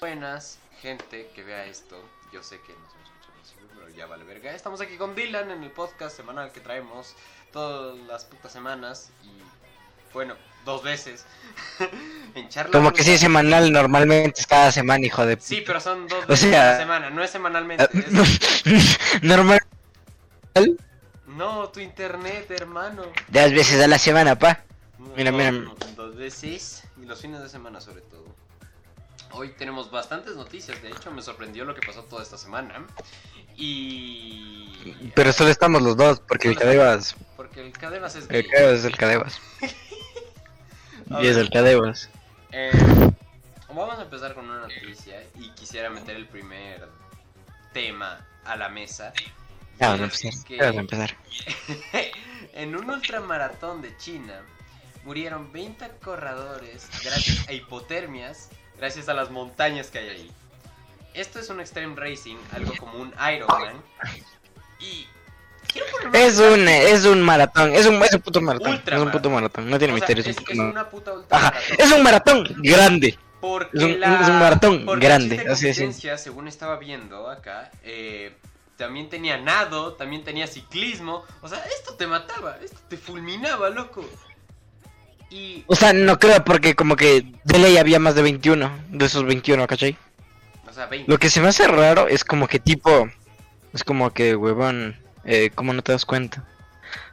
Buenas, gente que vea esto. Yo sé que no se escucha posible, pero ya vale verga. Estamos aquí con Dylan en el podcast semanal que traemos todas las putas semanas. Y bueno, dos veces. en charla. Como que sí es semanal, normalmente es cada semana, hijo de Sí, pero son dos O veces sea- a la semana, no es semanalmente. Ah, es- Normal. No, tu internet, hermano. Dos veces a la semana, pa. Mira, No, mira. no, Dos veces y los fines de semana sobre todo. Hoy tenemos bastantes noticias, de hecho me sorprendió lo que pasó toda esta semana. Y... Pero solo estamos los dos, porque el Solo Cadebas. Porque el Cadevas es El gay. Cadebas es el Cadebas. A Y es el Cadebas. eh, vamos a empezar con una noticia y quisiera meter el primer tema a la mesa. Ya vamos a es empezar. que- a empezar. en un ultramaratón de China murieron 20 corredores gracias a hipotermias, gracias a las montañas que hay ahí. Esto es un extreme racing, algo como un Ironman. Y Es un, es un maratón, es un, es un puto maratón. Ultra es un puto maratón, no tiene o sea, misterio, es, es, un es maratón. una puta ultra Ajá, es un maratón grande. Porque Es un- la, es un maratón porque grande, así es, según estaba viendo acá, eh, también tenía nado, también tenía ciclismo. O sea, esto te mataba, esto te fulminaba, loco. Y, O sea, no creo porque como que de ley había más de 21, de esos 21, ¿cachai? o sea, 20. Lo que se me hace raro es como que tipo, es como que, huevón, eh, ¿cómo no te das cuenta?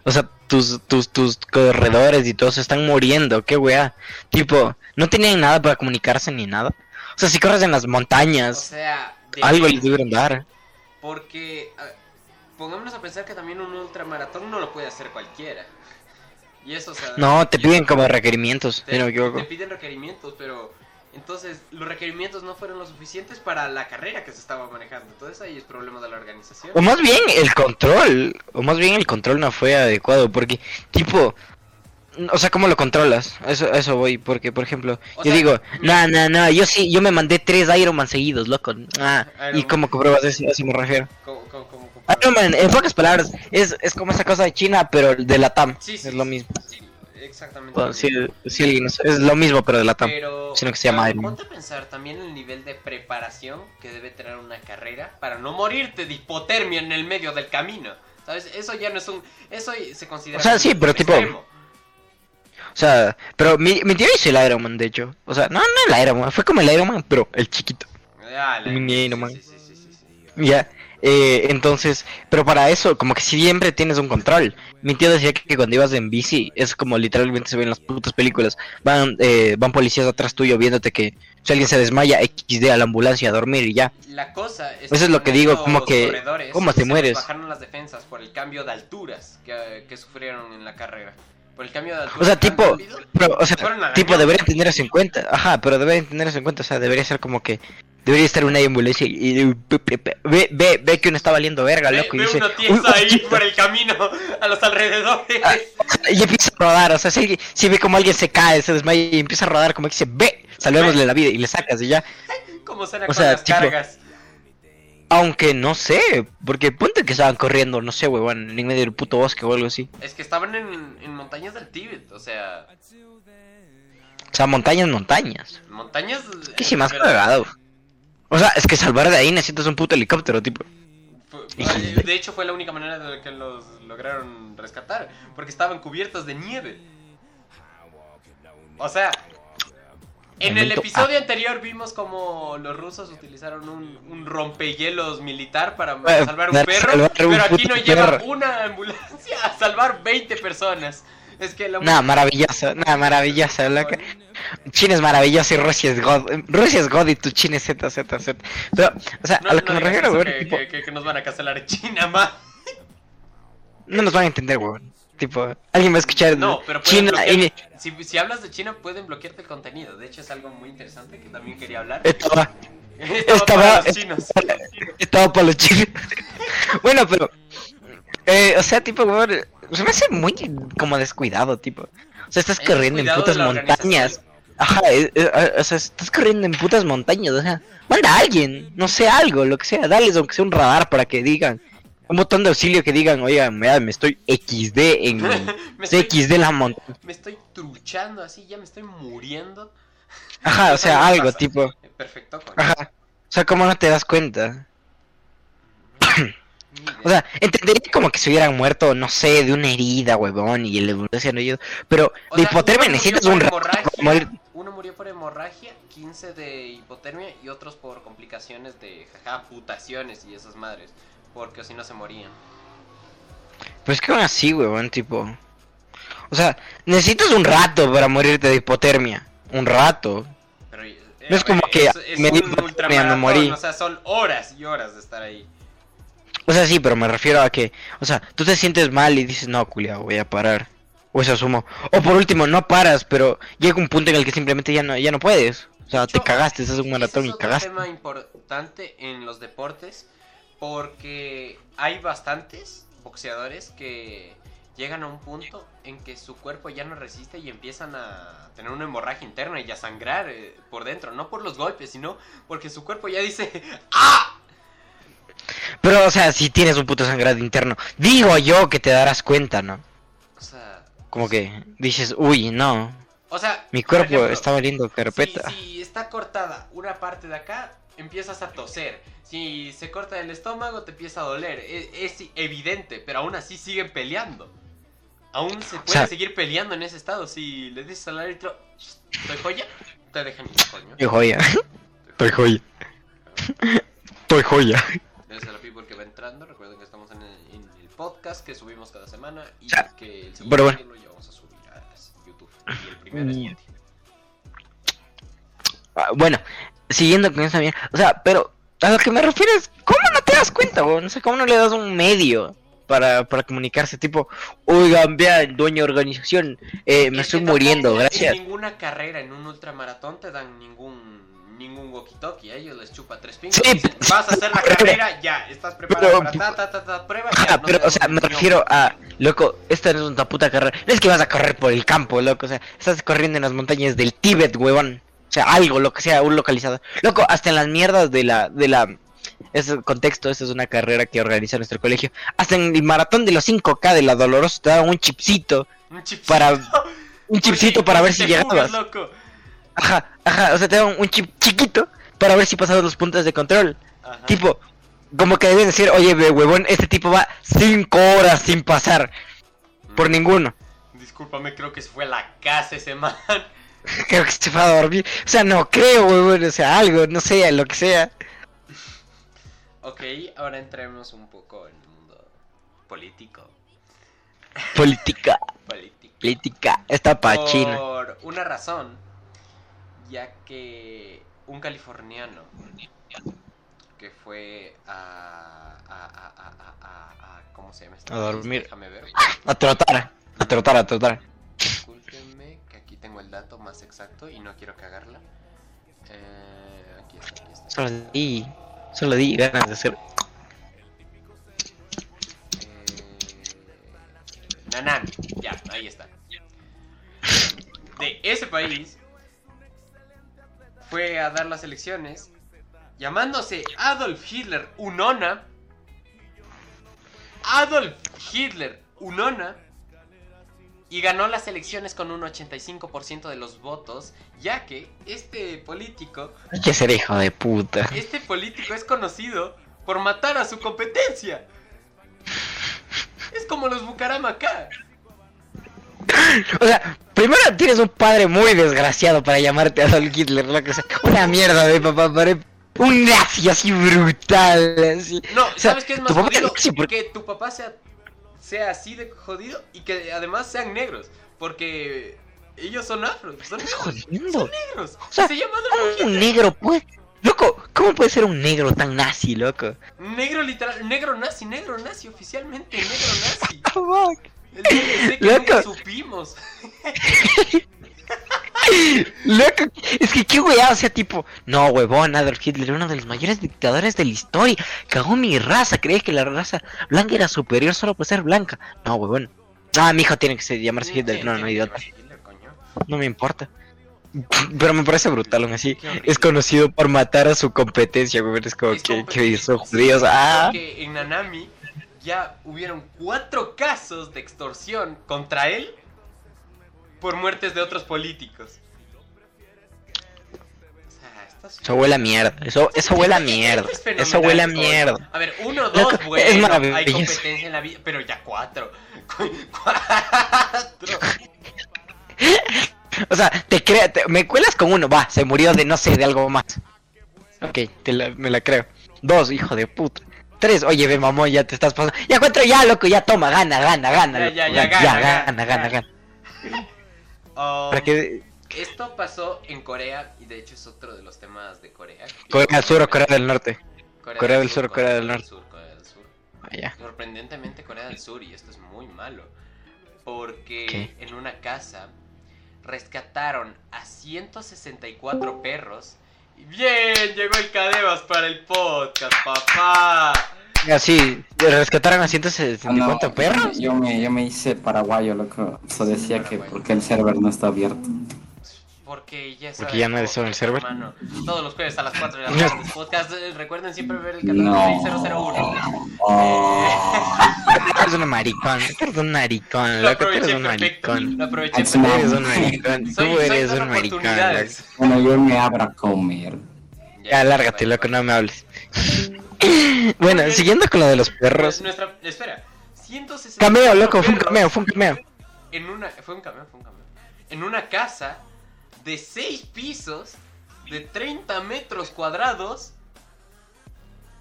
O sea, tus, tus, tus corredores y todos están muriendo, qué weá. Tipo, no tenían nada para comunicarse ni nada. O sea, si corres en las O montañas, sea, de algo les debieron dar. Porque, ah, pongámonos a pensar que también un ultramaratón no lo puede hacer cualquiera. Y eso, o sea. No, te piden como requerimientos, te, si no me te equivoco. piden requerimientos, pero entonces los requerimientos no fueron lo suficientes para la carrera que se estaba manejando. Entonces ahí es problema de la organización. O más bien el control, o más bien el control no fue adecuado, porque tipo, o sea, ¿cómo lo controlas? Eso, eso voy, porque por ejemplo, O yo sea, digo, no, no, no, yo sí, yo me mandé tres Ironman seguidos, loco. Ah, Iron y Man. como que pruebas eso, así me refiero. ¿Cómo- cómo- cómo- cómo- Ironman, en pocas palabras, es, es como esa cosa de China, pero de la TAM, Sí, sí, es lo mismo. sí, exactamente. Bueno, sí, sí, es lo mismo, pero de la TAM. Pero, sino que se llama Iron Man. ponte a pensar también el nivel de preparación que debe tener una carrera para no morirte de hipotermia en el medio del camino. ¿Sabes? Eso ya no es un. Eso se considera. O sea, sí, pero tipo- extremo. O sea, pero mi, mi tío hizo el Ironman, de hecho. O sea, no, no el Ironman, fue como el Ironman, pero el chiquito. Ah, sí, Iron Man. sí, sí, sí, sí, sí. Ya, eh, entonces, pero para eso, como que siempre tienes un control. Mi tío decía que, que cuando ibas en bici, es como literalmente se ve en las putas películas. Van, eh, van policías atrás tuyo viéndote que si alguien se desmaya, XD a la ambulancia a dormir y ya. La cosa es Eso es lo que digo, como que, ¿cómo te mueres? Bajaron las defensas por el cambio de alturas que, que sufrieron en la carrera. Por el cambio de alturas. O sea, tipo, pero, o sea, tipo, deberían tener eso en cuenta. Ajá, pero deberían tener eso en cuenta. O sea, debería ser como que, debería estar una ambulancia y, y- ve, ve, ve que uno está valiendo verga, Ve, loco. y ve dice, uno "Uy, tiesa ahí hostia". por el camino a los alrededores. Ah, Y empieza a rodar, o sea, si, si ve como alguien se cae, se desmaya y empieza a rodar, como que dice, ve, salvémosle la vida y le sacas y ya. Como suena O con sea, las tipo- cargas. Aunque no sé, porque ponte que estaban corriendo, no sé, huevón, en medio del puto bosque o algo así. Es que estaban en, en montañas del Tíbet, o sea, O sea, montañas, montañas. montañas. ¿Qué si más pero- cagado? O sea, es que salvar de ahí necesitas un puto helicóptero, tipo. De hecho, fue la única manera de que los lograron rescatar, porque estaban cubiertos de nieve. O sea, en el episodio anterior vimos como los rusos utilizaron un, un rompehielos militar para Eh, salvar un perro, pero aquí no lleva una ambulancia a salvar 20 personas. Es que la Nada, maravilloso, nada, maravilloso, loca. China es maravilloso y Rusia es God. Rusia es God y tu China es Z, Z, Z. Pero, o sea, No, a lo no que me refiero, weón, que, tipo, que- nos van a cancelar en China, más. no nos van a entender, weón. Tipo, alguien va a escuchar No, pero China y si, si hablas de China pueden bloquearte el contenido. De hecho es algo muy interesante que también quería hablar. estaba, Estaba estaba- para los chinos. estaba para los chinos. bueno, pero, eh, o sea, tipo, weón, se me hace muy como descuidado, tipo. O sea, estás Es corriendo en putas montañas. Ajá, eh, eh, o sea, estás corriendo en putas montañas, o sea, manda a alguien, no sé, algo, lo que sea, dales aunque sea un radar para que digan, un botón de auxilio que digan, oigan, mira, me estoy XD en me, estoy, XD en la montaña. me estoy truchando así, ya me estoy muriendo. Ajá, o sea, algo, pasa. tipo, perfecto, coño. Ajá. O sea, ¿cómo no te das cuenta? O sea, entendería como que se hubieran muerto, no sé, de una herida, huevón, y el hubiesen oído. Pero O de sea, hipotermia necesitas un morir. Uno murió por hemorragia, 15 de hipotermia y otros por complicaciones de jaja, amputaciones y esas madres. Porque si no se morían. Pues que aún así, huevón, tipo. O sea, necesitas un rato para morirte de hipotermia. Un rato. Pero, eh, No es como que me un me morí. O sea, son horas y horas de estar ahí. O sea, sí, pero me refiero a que, o sea, tú te sientes mal y dices, no, culiao, voy a parar. O eso asumo. O por último, no paras, pero llega un punto en el que simplemente ya no, ya no puedes. O sea, te cagaste, haces un maratón es y cagaste. tema importante en los deportes porque hay bastantes boxeadores que llegan a un punto en que su cuerpo ya no resiste y empiezan a tener una hemorragia interna y a sangrar eh, por dentro, no por los golpes, sino porque su cuerpo ya dice ¡Ah! Pero, o sea, si tienes un puto sangrado interno, digo yo que te darás cuenta, ¿no? O sea, Como que dices, uy, no, o sea, mi cuerpo ejemplo, está valiendo carpeta. Si, si está cortada una parte de acá, empiezas a toser. Si se corta el estómago, te empieza a doler. E- Es, evidente, pero aún así siguen peleando. Aún se puede sea- seguir peleando en ese estado. Si le dices al árbitro, ¿estoy joya? Te dejan ir, coño. Estoy joya, estoy joya, estoy joya. Gracias a la people que va entrando. Recuerden que estamos en el, en el podcast que subimos cada semana. Y Ya, que el pero bueno. siguiente lo llevamos a subir a YouTube. Y el primero es Mm. Ah, Bueno, siguiendo con esa mierda, o sea, pero a lo que me refiero es, ¿cómo no te das cuenta, weón? No sé, ¿cómo no le das un medio para, para comunicarse? Tipo, oigan, vean, dueña organización, eh, me Es estoy muriendo, gracias. En ninguna carrera, en un ultramaratón, te dan ningún ningún walkie-talkie. A ellos les chupa tres pingos. Sí, dicen, vas a hacer la carrera, ya. Estás preparado pero- para ta, ta, ta, ta, prueba. No pero, o sea, me refiero a, loco, esta no es una puta carrera. No es que vas a correr por el campo, loco, o sea, estás corriendo en las montañas del Tíbet, huevón. O sea, algo, lo que sea, un localizador. Loco, hasta en las mierdas de la, de la, ese contexto, esta es una carrera que organiza nuestro colegio. Hasta en el maratón de los 5K de la Dolorosa te daban un chipcito, Un chipcito. para- un chipcito para ver si llegabas. loco. Ajá, ajá, o sea, te daban un chip chiquito para ver si pasabas los puntos de control. Ajá. Tipo, como que debes decir, oye, huevón, este tipo va 5 horas sin pasar por Mm, ninguno. Discúlpame, creo que se fue a la casa ese man. Creo que se fue a dormir. O sea, no creo, huevón, o sea, algo, no sé, lo que sea. Ok, ahora entremos un poco en el mundo político. Política, Político. política, está pa' China. Por una razón, ya que un californiano que fue a, a, a, a, a, ¿cómo se llama? esta A dormir. Déjame ver. A trotar, a trotar, a trotar. Discúlpenme que aquí tengo el dato más exacto y no quiero cagarla. Eh, aquí está, aquí está. Solo di, solo di ganas de hacer. Eh, Nanami, ya, ahí está. De ese país fue a dar las elecciones llamándose Adolf Hitler Unona. Adolf Hitler Unona. Y ganó las elecciones con un 85% de los votos, ya que este político, Hay que ser hijo de puta. este político es conocido por matar a su competencia. Es como los Bucaram acá. O sea, primero tienes un padre muy desgraciado para llamarte Adolf Hitler, lo que sea. Una mierda de papá, pare- un nazi así brutal, así. No, sea, ¿sabes qué es más jodido? nazi porque- Que tu papá sea, sea así de jodido y que además sean negros. Porque ellos son afros, son Estás negros. jodiendo. Son negros. O sea, se llama ¿Cómo Adolf un negro? Loco, ¿cómo puede ser un negro tan nazi, loco? Negro literal, negro nazi, negro nazi, oficialmente negro nazi. DLC que Loco. supimos. Loco, es que qué weá, o sea, tipo, no, huevón, Adolf Hitler, uno de los mayores dictadores de la historia, cagó mi raza, crees que la raza blanca era superior solo por ser blanca. No, huevón. Ah, mi hijo tiene que ser- llamarse Hitler, no, no, idiota, no me importa. Pero me parece brutal, aún así. Es conocido por matar a su competencia, es como Es que, como- que son sí, judíos, ah. Porque en Nanami ya hubieron cuatro casos de extorsión contra él por muertes de otros políticos. O sea, fácil. Eso huele a mierda. Eso, eso huele a mierda. Es Eso huele a mierda. A ver, uno, dos, es bueno, hay competencia en la vida, pero ya cuatro. Cuatro. O sea, te crea, te- me cuelas con uno, va, se murió de no sé, de algo más. Ok, te la- me la creo. Dos, hijo de puta. Tres, oye, ve mamón, ya te estás pasando. Ya cuatro, ya, loco, ya toma, gana, gana, gana. Ya, loco, ya, ya, gana, gana, gana, gana, gana. Um, Para que Esto pasó en Corea y de hecho es otro de los temas de Corea. Corea del Sur o Corea del Norte. Corea, Corea del Sur Corea del Norte. Sur, Corea del Sur. Vaya. Sorprendentemente Corea del Sur y esto es muy malo. Porque ¿Qué? en una casa rescataron a 164 perros. Y bien, llegó el Cadebas para el podcast, papá. Así, rescataron a 164 Ah, no, perros. Yo me, yo me hice paraguayo, loco. Eso decía que porque el server no está abierto. Porque ya, Porque ya no eres en el server. hermano. Todos los jueves a las 4 de la tarde. Podcast, eh, recuerden siempre ver el canal No. de Rey 001. Oh, Tú eres un maricón, tú eres un maricón, Lo loco, tú eres un maricón. Lo aproveché Es Tú eres un maricón, tú eres un maricón. bueno, yo me abra a comer. Ya, lárgate, loco, no me hables. bueno, siguiendo con lo de los perros. Nuestra, espera. 164 Cameo, loco, fue un cameo, fue un cameo. En una, fue un cameo, fue un cameo. En una casa de 6 pisos, de 30 metros cuadrados,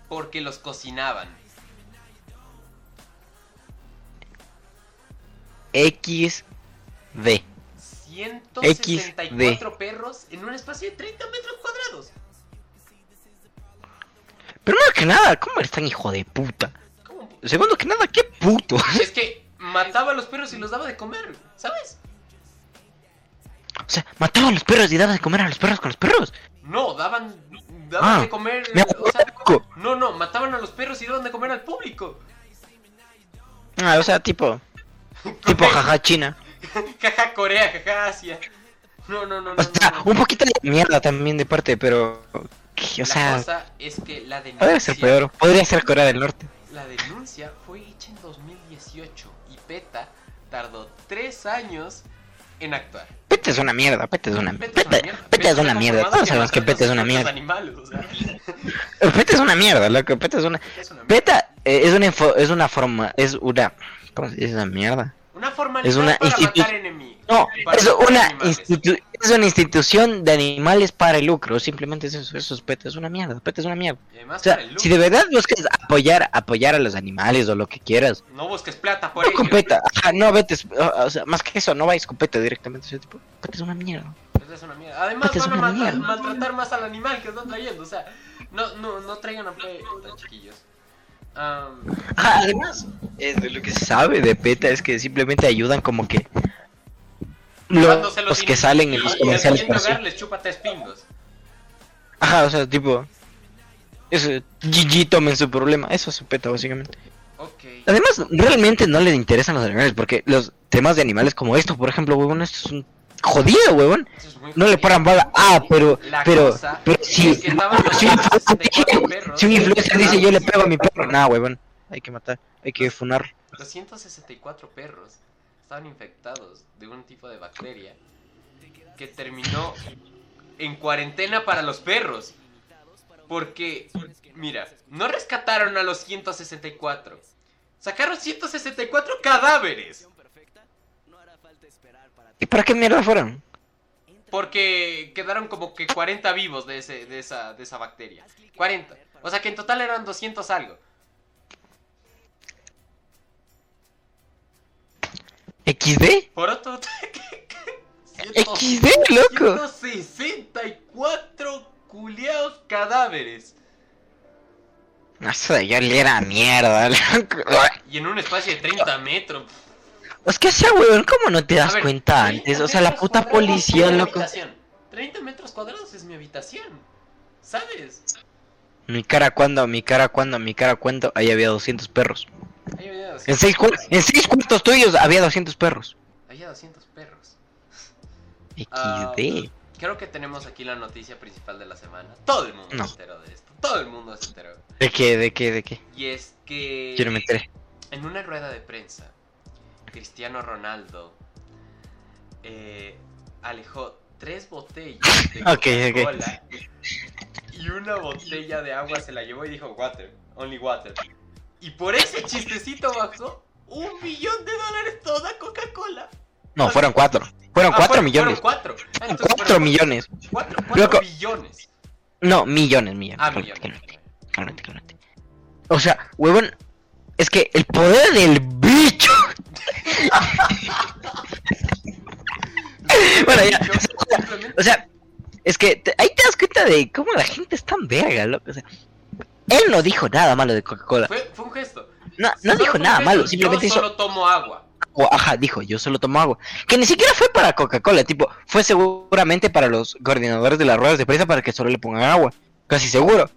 porque los cocinaban. XD. 164 perros en un espacio de 30 metros cuadrados. Primero que nada, ¿cómo eres tan hijo de puta? ¿Cómo? Segundo que nada, qué puto. Es que mataba a los perros y los daba de comer, ¿sabes? O sea, mataba a los perros y daba de comer a los perros con los perros. No, daban, daban Ah, de comer. Me o sea, no, no, mataban a los perros y daban de comer al público. Ah, o sea, tipo, tipo jaja China. Jaja Corea, jaja Asia. No, no, no, no. O sea, no, no. un poquito de mierda también de parte, pero... O la sea, cosa es que la podría denuncia, ser peor. Podría ser Corea del Norte. la denuncia fue hecha en 2018 y PETA tardó tres años en actuar. Pete es una mierda, Pete es una PETA es una Pete, mierda. Pete es una mierda. Todos sabemos que Pete es una mierda. Pete es una mierda, loco. Pete es una... PETA es una es una info- es una forma, es una... ¿Cómo se dice esa mierda? Una formalidad es una para matar enemigos. No, es una, es institución de animales para el lucro. Simplemente es eso, eso es PETA, es una mierda. PETA es una mierda. O sea, si de verdad buscas apoyar, apoyar a los animales o lo que quieras, No busques plata por no ello. con PETA. Ajá, no vete, o sea, más que eso, no vayas con PETA directamente. O sea, tipo, PETA es una mierda. Es una mierda. Además van a maltratar más al animal que están trayendo. O sea, no, no, no traigan a PETA, chiquillos. Ajá, además, eh, de lo que se sabe de PETA es que simplemente ayudan como que los que salen en los comerciales. hogar les chupa tres pingos. Ajá, o sea, tipo, eso, GG tomen su problema. Eso es su PETA, básicamente. Además, realmente no les interesan los animales, porque los temas de animales como esto, por ejemplo, huevón, esto es un jodido, huevón. Es No le paran bala. Ah, pero, La pero, pero si, es que si un influencer 64 dice- perros si un influencer dice yo le pego a mi perro, nada, huevón, hay que matar, hay que funar. 264 perros estaban infectados de un tipo de bacteria que terminó en cuarentena para los perros. Porque, mira, no rescataron a los 164. Sacaron 164 cadáveres. ¿Y para qué mierda fueron? Porque quedaron como que 40 vivos de, ese, de, esa, de esa bacteria. 40. O sea que en total eran 200 algo. ¿XD? Por otro... XD, loco. 164 culiados cadáveres. Eso de yo le era mierda, loco. Y en un espacio de 30 metros. Es que sea, huevón, ¿cómo no te das ver, cuenta 30 antes? O sea, la puta policía, loco. habitación. 30 metros cuadrados es mi habitación. ¿Sabes? Mi cara cuando, mi cara cuando, mi cara cuando, ahí había 200 perros. Ahí había 200, En seis, cu- en seis cuartos tuyos había 200 perros. había 200 perros. XD. Ah, Creo que tenemos aquí la noticia principal de la semana. Todo el mundo No. se enteró de esto. Todo el mundo se enteró. ¿De qué, de qué, de qué? Y es que Quiero meter. en una rueda de prensa, Cristiano Ronaldo eh, alejó tres botellas de. Coca-Cola y una botella de agua se la llevó y dijo water, only water. Y por ese chistecito bajó un millón de dólares toda Coca-Cola. No, fueron cuatro. Fueron Ah, cuatro fueron- millones. Fueron cuatro. Ah, entonces cuatro fueron millones. Cuatro, cuatro Loco. billones. No, millones, millones. Ah, millones. cálmate, cálmate. O sea, huevón, es que el poder del bicho. bueno, ya. O sea, es que te- ahí te das cuenta de cómo la gente es tan verga, loco. O sea, él no dijo nada malo de Coca-Cola. Fue, fue un gesto. No, no dijo nada gesto. malo, simplemente Yo hizo. solo tomo agua. o, ajá, dijo, yo solo tomo agua. Que ni siquiera fue para Coca-Cola, tipo, fue seguramente para los coordinadores de las ruedas de prensa para que solo le pongan agua. Casi seguro.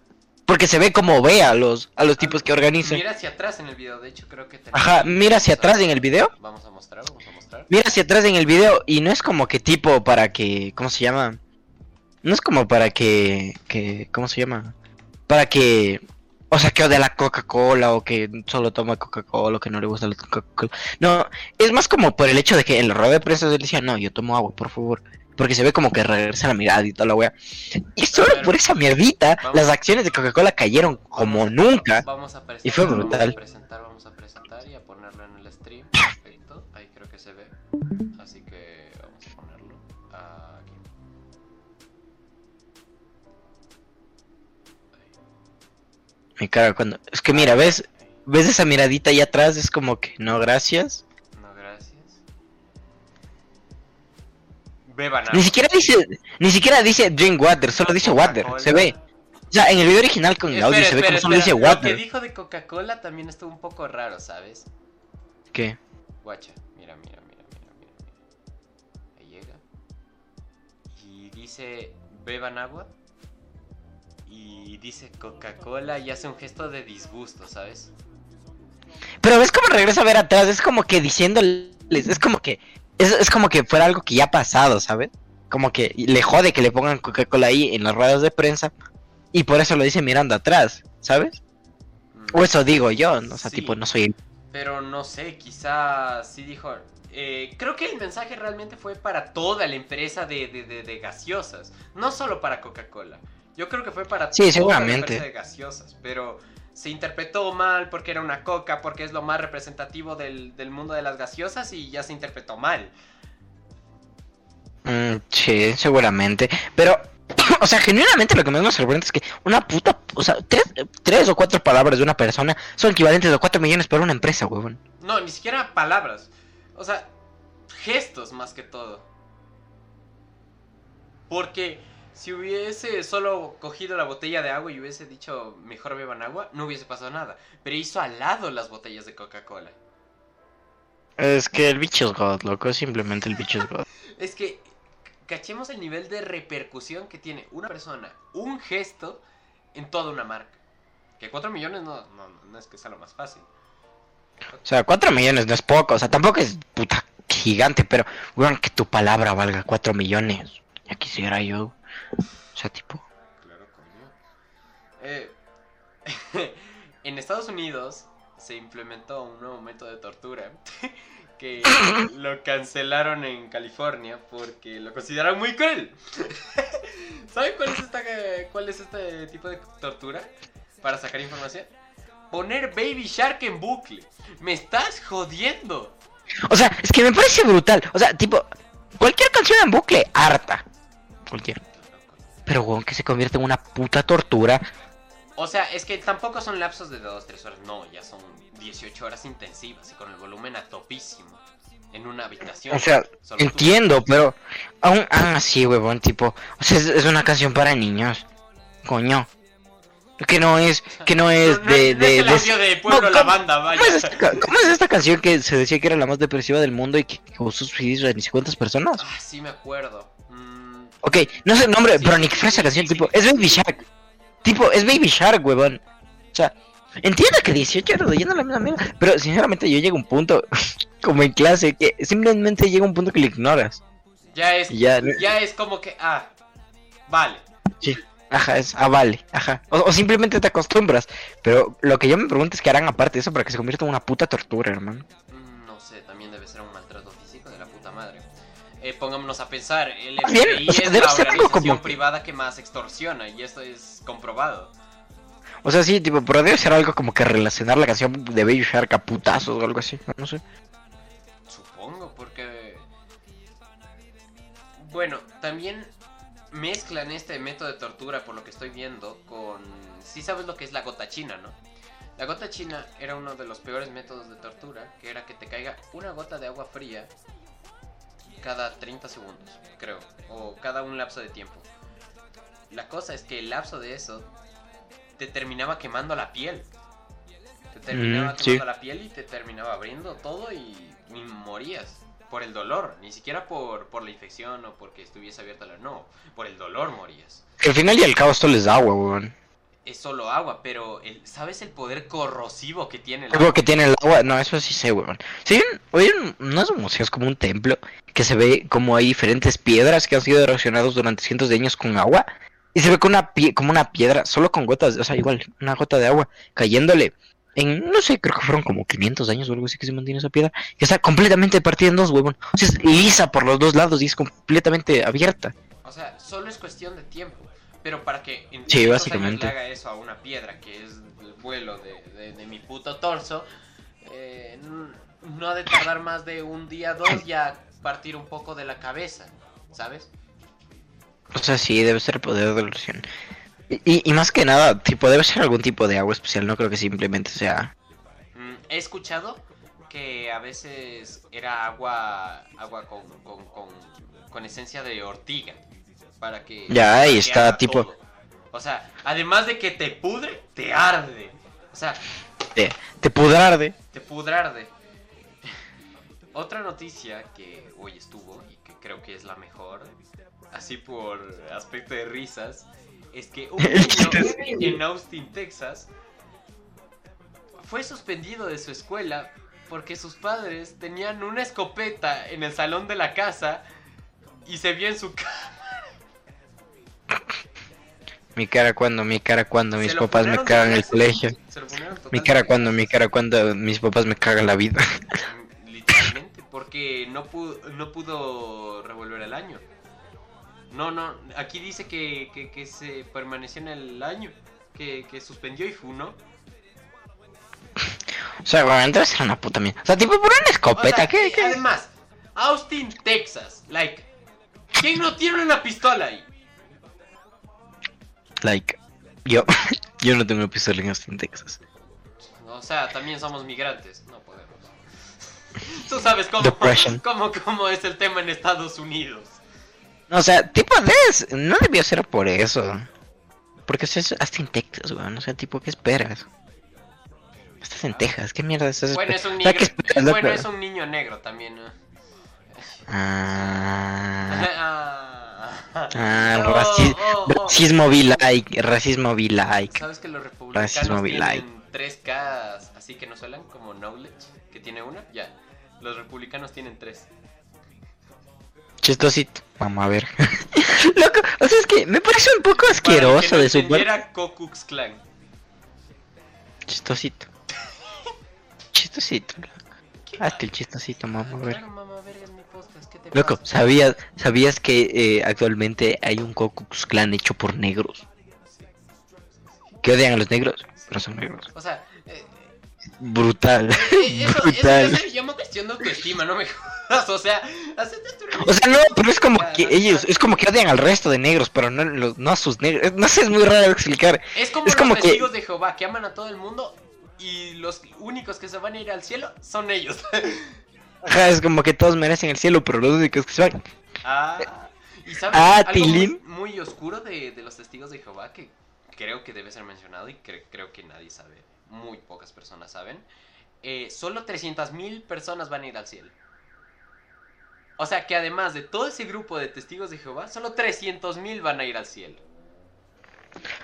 Porque se ve como ve a los, a los tipos que organizan. Mira hacia atrás en el video, de hecho creo que Ajá, mira hacia atrás en el video. Vamos a mostrar, vamos a mostrar. Mira hacia atrás en el video y no es como que tipo para que, ¿cómo se llama? No es como para que, que ¿cómo se llama? Para que, o sea, que odie la Coca-Cola o que solo toma Coca-Cola o que no le gusta la Coca-Cola. No, es más como por el hecho de que en la rueda de prensa él decía, no, yo tomo agua, por favor. Porque se ve como que regresa la mirada y toda la wea. Y solo por esa mierdita, vamos. las acciones de Coca-Cola cayeron como Vamos- nunca. Vamos a presentar, Y fue Vamos brutal. a presentar, vamos a presentar y a ponerlo en el stream. Perfecto. Ahí creo que se ve. Así que vamos a ponerlo aquí. Mi cara cuando... Es que mira, ¿ves? ¿Ves esa miradita ahí atrás? Es como que. No, gracias. Beban agua. Ni siquiera dice, ni siquiera dice drink water, solo dice water, se ve. O sea, en el video original con el audio Espera, se ve como solo dice Lo que water. dijo de Coca-Cola también estuvo un poco raro, ¿sabes? ¿Qué? Guacha, mira, mira, mira, mira, mira, mira. Ahí llega. Y dice, beban agua. Y dice Coca-Cola y hace un gesto de disgusto, ¿sabes? Pero ves como regresa a ver atrás, es como que diciéndoles, es como que, es, es como que fuera algo que ya ha pasado, ¿sabes? Como que le jode que le pongan Coca-Cola ahí en las ruedas de prensa y por eso lo dice mirando atrás, ¿sabes? Mm. O eso digo yo, ¿no? o sea, Sí. tipo, no soy. Pero no sé, quizás sí dijo... eh, creo que el mensaje realmente fue para toda la empresa de, de- de- de gaseosas, no solo para Coca-Cola. Yo creo que fue para Sí, toda seguramente. la empresa de gaseosas, pero se interpretó mal porque era una coca, porque es lo más representativo del, del mundo de las gaseosas y ya se interpretó mal. Mm, sí, seguramente. Pero, o sea, genuinamente lo que más me sorprende es que una puta, o sea, tres, tres o cuatro palabras de una persona son equivalentes a cuatro millones para una empresa, huevón. No, ni siquiera palabras. O sea, gestos más que todo. Porque si hubiese solo cogido la botella de agua y hubiese dicho mejor beban agua, no hubiese pasado nada. Pero hizo al lado las botellas de Coca-Cola. Es que el bicho es God, loco, simplemente el bicho es God. Es que cachemos el nivel de repercusión que tiene una persona, un gesto en toda una marca. Que 4 millones no, no, no es que sea lo más fácil. O sea, cuatro millones no es poco, o sea, tampoco es puta gigante, pero, weón, que tu palabra valga cuatro millones. Ya quisiera yo. O sea, tipo. Claro, coño. Eh, en Estados Unidos se implementó un nuevo método de tortura que lo cancelaron en California porque lo consideraron muy cruel. ¿Saben cuál es, esta, cuál es este tipo de tortura para sacar información? Poner Baby Shark en bucle. Me estás jodiendo. O sea, es que me parece brutal. O sea, tipo, cualquier canción en bucle, harta. Cualquier. Pero, weón, que se convierte en una puta tortura. O sea, es que tampoco son lapsos de 2-3 horas, no, ya son 18 horas intensivas y con el volumen a topísimo. En una habitación. O sea, tú. entiendo, pero aún, aún así, huevón, tipo, o sea, es, es una canción para niños. Coño. Que no es, que no es No, no de, no de, es el de- Pueblo No, La ¿cómo- Banda, vaya. ¿Cómo es, esta, ca- cómo es esta canción que se decía que era la más depresiva del mundo y que causó suicidios de ni cuántas personas? Ah, sí me acuerdo. Ok, no sé el nombre, Sí, pero sí, ni sí, que fuera esa sí, canción, sí, tipo, sí. es Baby Shark. Tipo, es Baby Shark, huevón. O sea, entiendo que 18 horas leyendo la misma mierda, pero sinceramente yo llego a un punto, como en clase, que simplemente llega un punto que lo ignoras. ya es, ya, ya es como que, ah, vale. Ajá, es, ah, vale, ajá. O, o simplemente te acostumbras. Pero lo que yo me pregunto es que harán aparte de eso para que se convierta en una puta tortura, hermano. Mm, eh, pongámonos a pensar, el FBI es la ser algo organización como- privada que más extorsiona y esto es comprobado. O sea, sí, tipo, pero debe ser algo como que relacionar la canción de Baby Shark a putazos o algo así, no sé. Supongo, porque... Bueno, también mezclan este método de tortura, por lo que estoy viendo, con... Sí sabes lo que es la gota china, ¿no? La gota china era uno de los peores métodos de tortura, que era que te caiga una gota de agua fría cada 30 segundos, creo, o cada un lapso de tiempo. La cosa es que el lapso de eso te terminaba quemando la piel. Te terminaba Mm, sí. quemando la piel y te terminaba abriendo todo y, y morías. Por el dolor, ni siquiera por, por la infección o porque estuviese abierta la... No, por el dolor morías. Que al final y al cabo esto les da agua, weón. Es solo agua, pero el, ¿sabes el poder corrosivo que tiene el Algo agua? que tiene el agua, no, eso sí sé, weón. Sí, oye, no es un museo, es como un templo que se ve como hay diferentes piedras que han sido erosionados durante cientos de años con agua. Y se ve como una, pie- como una piedra, solo con gotas, o sea, igual, una gota de agua cayéndole en, no sé, creo que fueron como 500 años o algo así que se mantiene esa piedra. Y está completamente partida en dos, weón. O sea, es lisa por los dos lados y es completamente abierta. O sea, solo es cuestión de tiempo. Pero para que en Sí, 500 básicamente. le haga eso a una piedra, que es el vuelo de, de- de mi puto torso, eh, no ha de tardar más de un día, dos, ya partir un poco de la cabeza, ¿sabes? O sea, sí, debe ser poder de erosión. Y, y más que nada, tipo, debe ser algún tipo de agua especial, no creo que simplemente sea... Mm, he escuchado que a veces era agua agua con, con, con, con esencia de ortiga. Para que. Ya, ahí está, tipo- todo. O sea, además de que te pudre, te arde. O sea, Te, te pudrarde. te pudrarde. Otra noticia que hoy estuvo y que creo que es la mejor, así por aspecto de risas, es que un niño en Austin, Texas, fue suspendido de su escuela porque sus padres tenían una escopeta en el salón de la casa y se vio en su casa. Mi cara cuando, mi cara cuando mis papás me cagan el colegio. Mi cara cuando, mi cara cuando mis papás me cagan la vida. Literalmente, porque no pudo, no pudo revolver el año. No, no, aquí dice que, que, que se permaneció en el año, que, que suspendió y funó. O sea, bueno, entonces era una puta mierda. O sea, tipo, por una O escopeta, sea, ¿qué? y qué? Además, Austin, Texas, like, ¿quién no tiene una pistola ahí? Like, yo, yo no tengo pistola en Austin, Texas. O sea, también somos migrantes, no podemos. Tú sabes cómo, cómo, cómo es el tema en Estados Unidos. No, o sea, tipo, des, no debió ser por eso. Porque es Austin, Texas, weón. O sea, tipo, ¿qué esperas? Estás en Texas, ¿qué mierda estás Bueno, es un O sea, niño, ¿qué esperas, loco? bueno, es un niño negro también, ¿no? Ah, Ah, Oh, raci- oh, oh. racismo be like, racismo be like. ¿Sabes que los republicanos Racismo tienen like. 3K así que no suelan como Knowledge? Que tiene una, ya. Los republicanos tienen 3. Chistosito. Vamos a ver. Loco, o sea, es que me parece un poco asqueroso de su parte. Klux Klan. Chistosito. Chistosito. Hazte el chistosito, vamos a ver. Claro, mamá, ¿qué te Loco, pasa? ¿sabías, ¿sabías que eh, actualmente hay un Ku Klux Klan hecho por negros? Que odian a los negros, pero son negros. O sea, eh, Brutal. eh, eso, eso Brutal. ya se llama cuestión de autoestima, no me jodas. O sea, O sea, no, pero es como que ellos, es como que odian al resto de negros, pero no, los- no a sus negros. No sé, es muy raro explicar. Es como Es los como que- testigos de Jehová que aman a todo el mundo y los únicos que se van a ir al cielo son ellos. Ajá, es como que todos merecen el cielo, pero los únicos que se van. ah, y sabes Ah, algo muy, oscuro de, de los testigos de Jehová que creo que debe ser mencionado y cre- creo que nadie sabe, muy pocas personas saben. Eh, solo 300.000 personas van a ir al cielo. O sea que además de todo ese grupo de testigos de Jehová, solo 300.000 van a ir al cielo.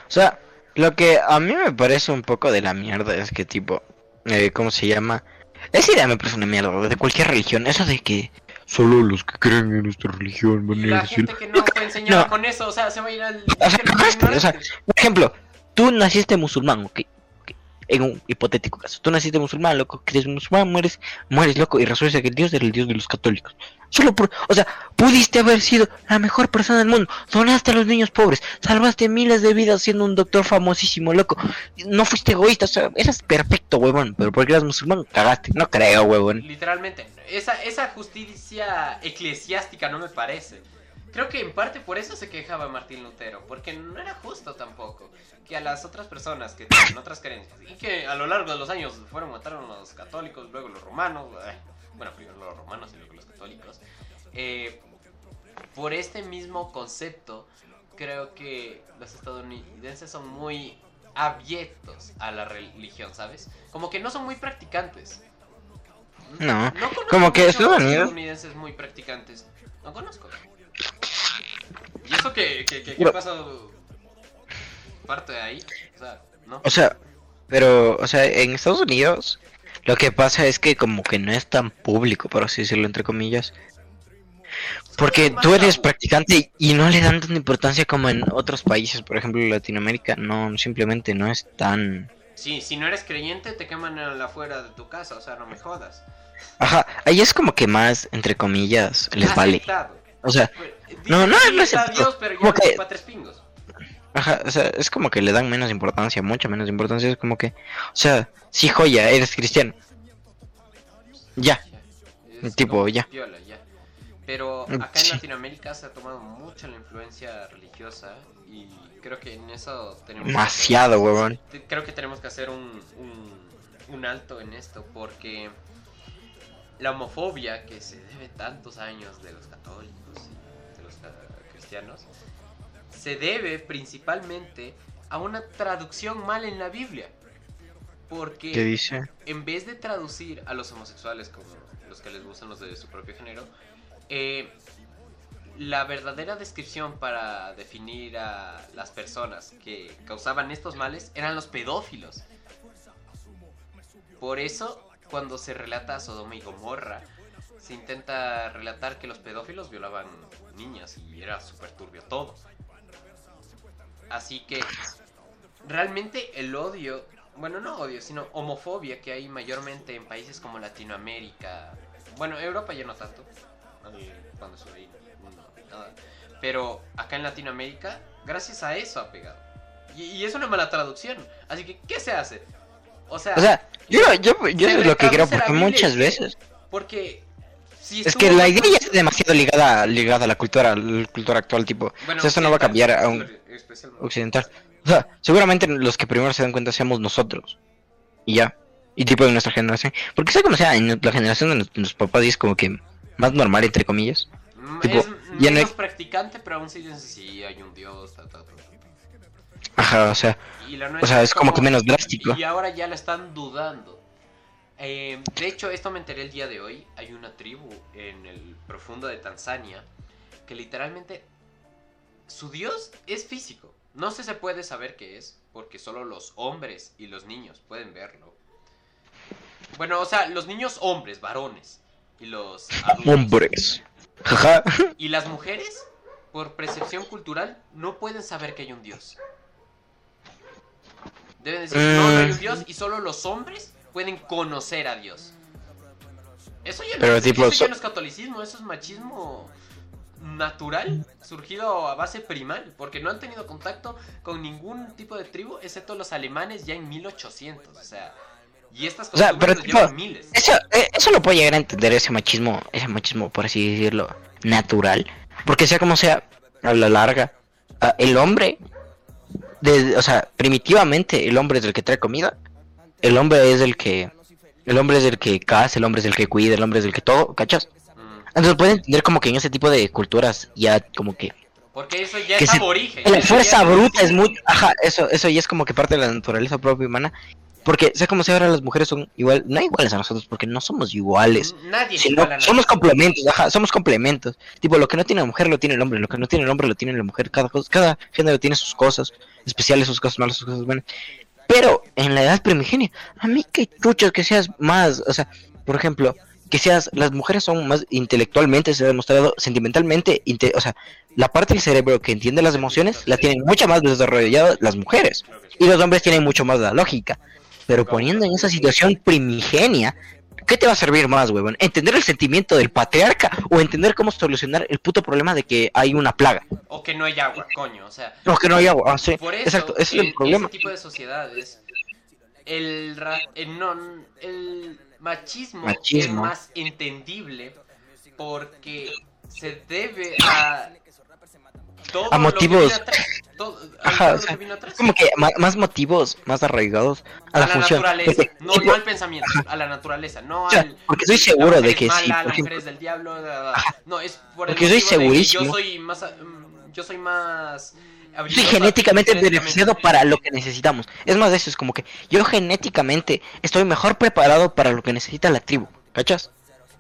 O sea, lo que a mí me parece un poco de la mierda es que tipo, eh, ¿cómo se llama? Esa idea me parece una mierda, de cualquier religión, eso de que solo los que creen en nuestra religión van a ir la al cielo. gente que no fue enseñada No. con eso, o sea, se va a ir al O sea, no, o sea. Por ejemplo, tú naciste musulmán, ¿ok? En un hipotético caso. Tú naciste musulmán, loco, eres musulmán, mueres, mueres, loco, y resulta que el Dios era el Dios de los católicos. Solo por, o sea, pudiste haber sido la mejor persona del mundo, donaste a los niños pobres, salvaste miles de vidas siendo un doctor famosísimo, loco. No fuiste egoísta, o sea, eras perfecto, huevón, pero porque eras musulmán, cagaste. No creo, huevón. Literalmente, esa, esa justicia eclesiástica no me parece. Creo que en parte por eso se quejaba Martín Lutero, porque no era justo tampoco que a las otras personas que tienen otras creencias y que a lo largo de los años fueron mataron a los católicos, luego los romanos, bueno, primero los romanos y luego los católicos. eh, por este mismo concepto, creo que los estadounidenses son muy abiertos a la religión, ¿sabes? Como que no son muy practicantes. No, conozco como que Estados Unidos- estadounidenses muy practicantes. No conozco. ¿Y eso que, que, que, que Pero- pasa parte de ahí? O sea, ¿no? O sea, pero, o sea, en Estados Unidos lo que pasa es que como que no es tan público, por así decirlo, entre comillas. Porque tú eres practicante y no le dan tanta importancia como en otros países, por ejemplo, Latinoamérica, no, simplemente no es tan... Sí, si no eres creyente te queman en la afuera de tu casa, o sea, no me jodas. Ajá, ahí es como que más, entre comillas, les vale. Aceptado. O sea, Pues, No, no, que no aceptado. Dios, pero Como que- chupa tres pingos. Ajá, o sea, es como que le dan menos importancia, mucha menos importancia, es como que, o sea, sí, joya, eres cristiano. Ya, Es Tipo, ya. piola, ya. Pero Mm, acá en sí. Latinoamérica se ha tomado mucho la influencia religiosa y creo que en eso tenemos que demasiado, hacer- huevón. Creo que tenemos que hacer un, un, un alto en esto porque la homofobia que se debe tantos años de los católicos y de los cristianos se debe principalmente a una traducción mal en la Biblia. Porque ¿Qué dice? en vez de traducir a los homosexuales como los que les gustan los de su propio género, eh, la verdadera descripción para definir a las personas que causaban estos males eran los pedófilos. Por eso, cuando se relata Sodoma y Gomorra, se intenta relatar que los pedófilos violaban niñas y era súper turbio todo. Así que realmente el odio, bueno, no odio, sino homofobia que hay mayormente en países como Latinoamérica. Bueno, Europa ya no tanto. eh, Cuando sube ahí, no, nada. Pero acá en Latinoamérica, gracias a eso ha pegado. Y, y es una mala traducción. Así que, ¿qué se hace? O sea, O sea, yo, yo, yo es lo que creo, porque muchas veces... porque... si Es que la idea ya está demasiado ligada, ligada a la cultura, la cultura actual, tipo, Bueno, o sea, esto no va a cambiar a un occidental. O sea, seguramente los que primero se dan cuenta seamos nosotros. Y ya. Y tipo de nuestra generación. Porque sea como sea, en la generación de nuestros papás es como que más normal, entre comillas. Mm, tipo, es ya no hay- practicante, pero aún siguen sí, hay un dios, ta, ta, ta. Ajá, o sea, O sea, es como que menos drástico. Y ahora ya la están dudando. Eh, de hecho, esto me enteré el día de hoy. Hay una tribu en el profundo de Tanzania que literalmente su dios es físico. No se, se puede saber qué es porque solo los hombres y los niños pueden verlo. Bueno, o sea, los niños hombres, varones. Y los adultos. hombres. Y las mujeres, por percepción cultural, no pueden saber que hay un dios. Deben decir, no, no hay un Mm. dios y solo los hombres pueden conocer a Dios. Eso ya no, Pero tipo, eso ya no es catolicismo, eso es machismo natural, surgido a base primal, porque no han tenido contacto con ningún tipo de tribu, excepto los alemanes ya en 1800, o sea, y estas O sea, pero tipo, miles. Eso, eh, eso lo puedo llegar a entender, ese machismo, ese machismo, por así decirlo, natural. Porque sea como sea, a la larga, ah, el hombre, de, o sea, primitivamente el hombre es el que trae comida, el hombre es el que, el hombre es el que caza, el hombre es el que cuida, el hombre es el que todo, ¿cachas? Mm, Entonces pueden entender como que en ese tipo de culturas ya como que porque eso ya que es se- aborigen. la fuerza bruta es muy, ajá, eso, eso ya es como que parte de la naturaleza propia humana. Porque sea como sea ahora las mujeres son igual, no iguales a nosotros porque no somos iguales. Nadie es sino igual a nadie. somos complementos, ajá, somos complementos. Tipo, lo que no tiene la mujer lo tiene el hombre, lo que no tiene el hombre lo tiene la mujer. Cada, cosa- cada género tiene sus cosas especiales, sus cosas malas, sus cosas buenas. Pero en la edad primigenia, a mí que chuchos que seas más, o sea, por ejemplo, que seas, las mujeres son más intelectualmente, se ha demostrado, sentimentalmente, inte- o sea, la parte del cerebro que entiende las emociones la tienen mucho más desarrollada las mujeres. Y los hombres tienen mucho más la lógica. Pero poniendo en esa situación primigenia, ¿qué te va a servir más, huevón? ¿Entender el sentimiento del patriarca o entender cómo solucionar el puto problema de que hay una plaga? O que no hay agua, coño. O sea, No, que no hay agua. Ah, sí. por eso, Exacto, ese es el problema. ese tipo de sociedades, el, ra- el, non- el machismo, Machismo. es más entendible porque se debe a todo A motivos- atrás, todo- Ajá, o sea. Como que más motivos, más arraigados a, a la, la, función. naturaleza, Porque, no, tipo, no al pensamiento, a la naturaleza, no O sea, al... porque estoy seguro de que mala, sí, la por mujer ejemplo. es del diablo, no, es por el Porque que segurísimo. Yo soy más... mm, Yo soy más... Soy genéticamente. beneficiado para lo que necesitamos. Es más de eso, es como que yo genéticamente estoy mejor preparado para lo que necesita la tribu. ¿Cachas?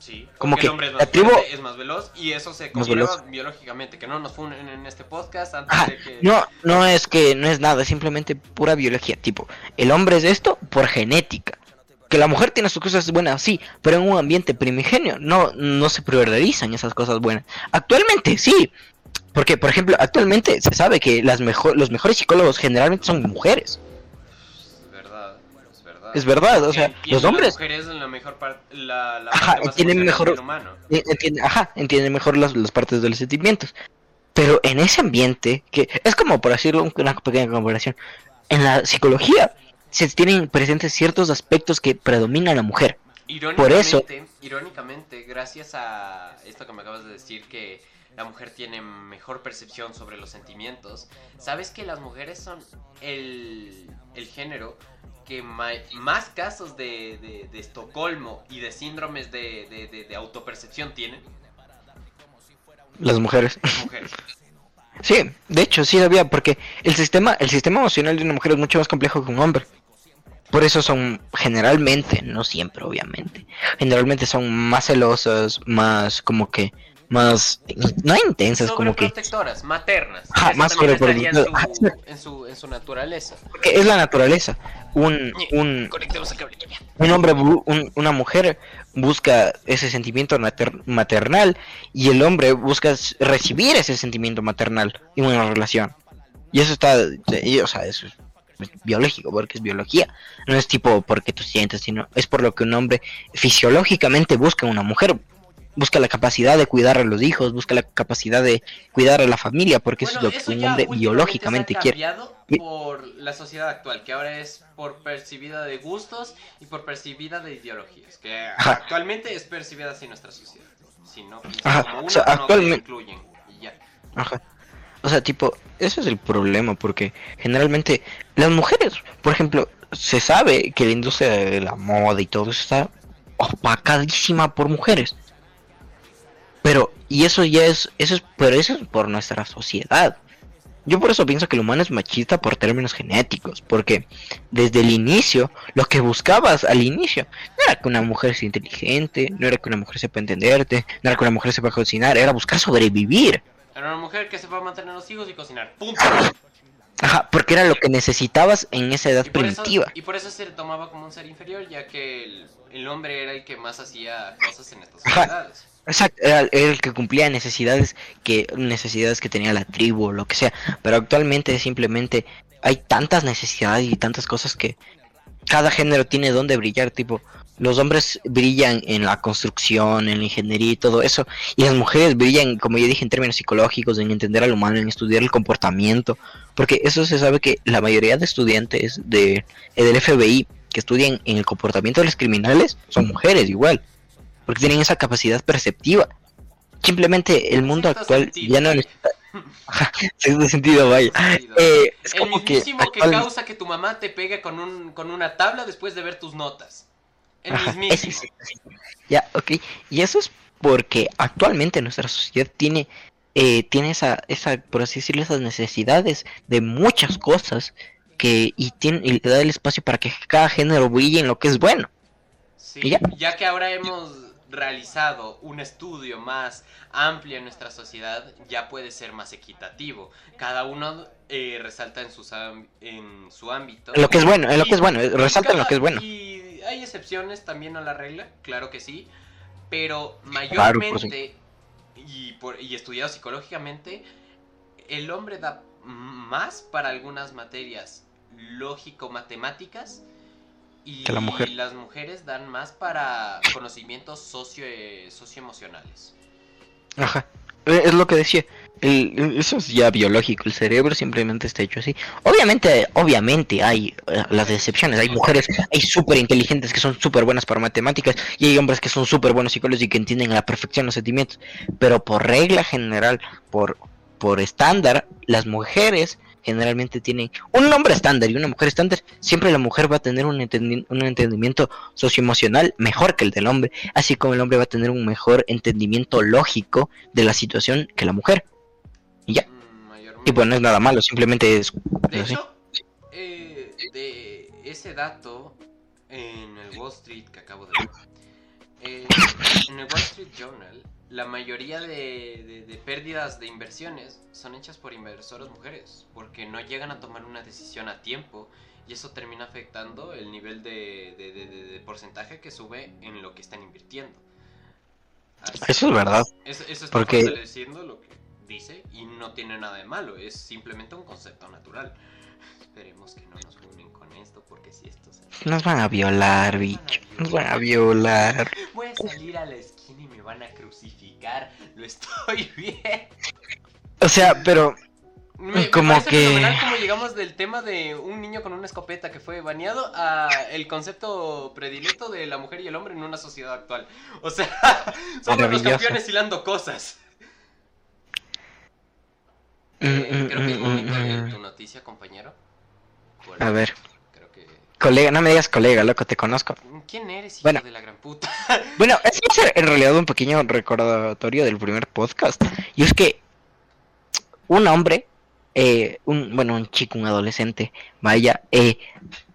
Sí, Como que el hombre es más tribu- fuerte, es más veloz y eso se comprueba biológicamente, que no nos funen en este podcast antes Ajá, de que... no, no es que no es nada, es simplemente pura biología. Tipo, el hombre es esto por genética. Que la mujer tiene sus cosas buenas, sí, pero en un ambiente primigenio no, no se priorizan esas cosas buenas. Actualmente sí, porque por ejemplo, actualmente se sabe que las mejor, los mejores psicólogos generalmente son mujeres. Es verdad, o sea, Entienden los hombres Las mujeres en la mejor parte, la, la Ajá, parte más entienden emocional mejor- humano. Entiende, ajá, entiende mejor las, las partes de los sentimientos. Pero en ese ambiente, que es como por decirlo un- una pequeña comparación, en la psicología se tienen presentes ciertos aspectos que predomina a la mujer. Por eso- Irónicamente, irónicamente, gracias a esto que me acabas de decir que la mujer tiene mejor percepción sobre los sentimientos, ¿sabes que las mujeres son el, el género que más casos de, de- de Estocolmo y de síndromes de, de- autopercepción tienen? Las mujeres. Las mujeres. Sí, de hecho sí sabía, porque el sistema, el sistema emocional de una mujer es mucho más complejo que un hombre. Por eso son generalmente, no siempre obviamente, generalmente son más celosas, más como que, más, no intensas, como que, Sobreprotectoras, maternas. Eso más estaría en su, en, su, en su naturaleza. porque es la naturaleza. Un, un, un hombre, un- una mujer busca ese sentimiento mater- maternal y el hombre busca recibir ese sentimiento maternal en una relación. Y eso está, y, o sea, eso es es biológico, porque es biología. No es tipo porque tú sientes, sino es por lo que un hombre fisiológicamente busca una mujer. Busca la capacidad de cuidar a los hijos, busca la capacidad de cuidar a la familia, porque eso es lo que un hombre biológicamente quiere. por la sociedad actual, que ahora es por percibida de gustos y por percibida de ideologías, que Ajá. actualmente es percibida así nuestra sociedad. Si no Ajá, como o uno, sea, actualmente- incluyen. Y ya. Ajá. O sea, tipo, eso es el problema, porque generalmente las mujeres, por ejemplo, se sabe que la industria de la moda y todo eso está opacadísima por mujeres. Pero, y eso ya es, eso es, pero eso es por nuestra sociedad. Yo por eso pienso que el humano es machista por términos genéticos, porque desde el inicio, lo que buscabas al inicio, no era que una mujer sea inteligente, no era que una mujer sepa entenderte, no era que una mujer sepa cocinar, era buscar sobrevivir. Era una mujer que sepa mantener a los hijos y cocinar. Punto. Ajá, porque era lo que necesitabas en esa edad Y por, eso, primitiva. y por eso se le tomaba como un ser inferior, ya que el, el hombre era el que más hacía cosas en estas sociedades. Exacto, era, el que cumplía necesidades que necesidades que tenía la tribu o lo que sea. Pero actualmente simplemente hay tantas necesidades y tantas cosas que cada género tiene donde brillar. Tipo, los hombres brillan en la construcción, en la ingeniería y todo eso. Y las mujeres brillan, como yo dije, en términos psicológicos, en entender al humano, en estudiar el comportamiento. Porque eso se sabe que la mayoría de estudiantes de, del FBI que estudian en el comportamiento de los criminales son mujeres igual. Porque tienen esa capacidad perceptiva. Simplemente el mundo actual sentido. ya no necesita... Sexto sentido, vaya. Sentido. Eh, es El como que, mismísimo que, actual- causa que tu mamá te pegue con, un, con una tabla después de ver tus notas. El Ajá, mismísimo. sí. Ya, ok. Y eso es porque actualmente nuestra sociedad tiene, eh, tiene esa, esa, por así decirlo, esas necesidades de muchas cosas que y tiene y le da el espacio para que cada género brille en lo que es bueno. Sí, ¿Y ya? ya que ahora hemos realizado un estudio más amplio en nuestra sociedad, ya puede ser más equitativo. Cada uno eh, resalta en, sus en su ámbito. En lo que es bueno, en lo que es bueno, y resalta en lo que es bueno. Y hay excepciones también a la regla, claro que sí, pero Claro, mayormente, y, por, y estudiado psicológicamente, el hombre da más para algunas materias lógico-matemáticas Y Que la mujer. las mujeres dan más para conocimientos socio eh, socioemocionales. Ajá. Eh, Es lo que decía. El- eso es ya biológico. El cerebro simplemente está hecho así. Obviamente, obviamente hay eh, las excepciones. Hay mujeres, hay súper inteligentes que son súper buenas para matemáticas y hay hombres que son súper buenos psicólogos y que entienden a la perfección los sentimientos. Pero por regla general, por, por estándar, las mujeres generalmente tienen un hombre estándar y una mujer estándar. Siempre la mujer va a tener un, entendi- un entendimiento socioemocional mejor que el del hombre, así como el hombre va a tener un mejor entendimiento lógico de la situación que la mujer. Y ya. Mm. Y pues no es nada malo, simplemente es De así. hecho, eh, de ese dato en el Wall Street que acabo de ver, eh, en el Wall Street Journal, la mayoría de, de- de pérdidas de inversiones son hechas por inversoras mujeres, porque no llegan a tomar una decisión a tiempo y eso termina afectando el nivel de, de- porcentaje que sube en lo que están invirtiendo. Así- Eso es verdad. eso, eso está Porque- fortaleciendo lo que dice y no tiene nada de malo, es simplemente un concepto natural. Esperemos que no nos unen con esto, porque si esto se... Nos van a violar, bicho. Nos van a violar. Voy a salir a la esquina van a crucificar, lo estoy bien. O sea, pero Me, me Como parece que- cómo llegamos del tema de un niño con una escopeta que fue baneado a el concepto predilecto de la mujer y el hombre en una sociedad actual. O sea, somos los campeones hilando cosas. Mm, Eh, creo que es mm, momento de mm. tu noticia, compañero. A ver. Colega, no me digas colega, loco, te conozco. ¿Quién eres, hijo Bueno. de la gran puta? Bueno, es en realidad un pequeño recordatorio del primer podcast. Y es que un hombre, eh, un, bueno, un chico, un adolescente, vaya, eh,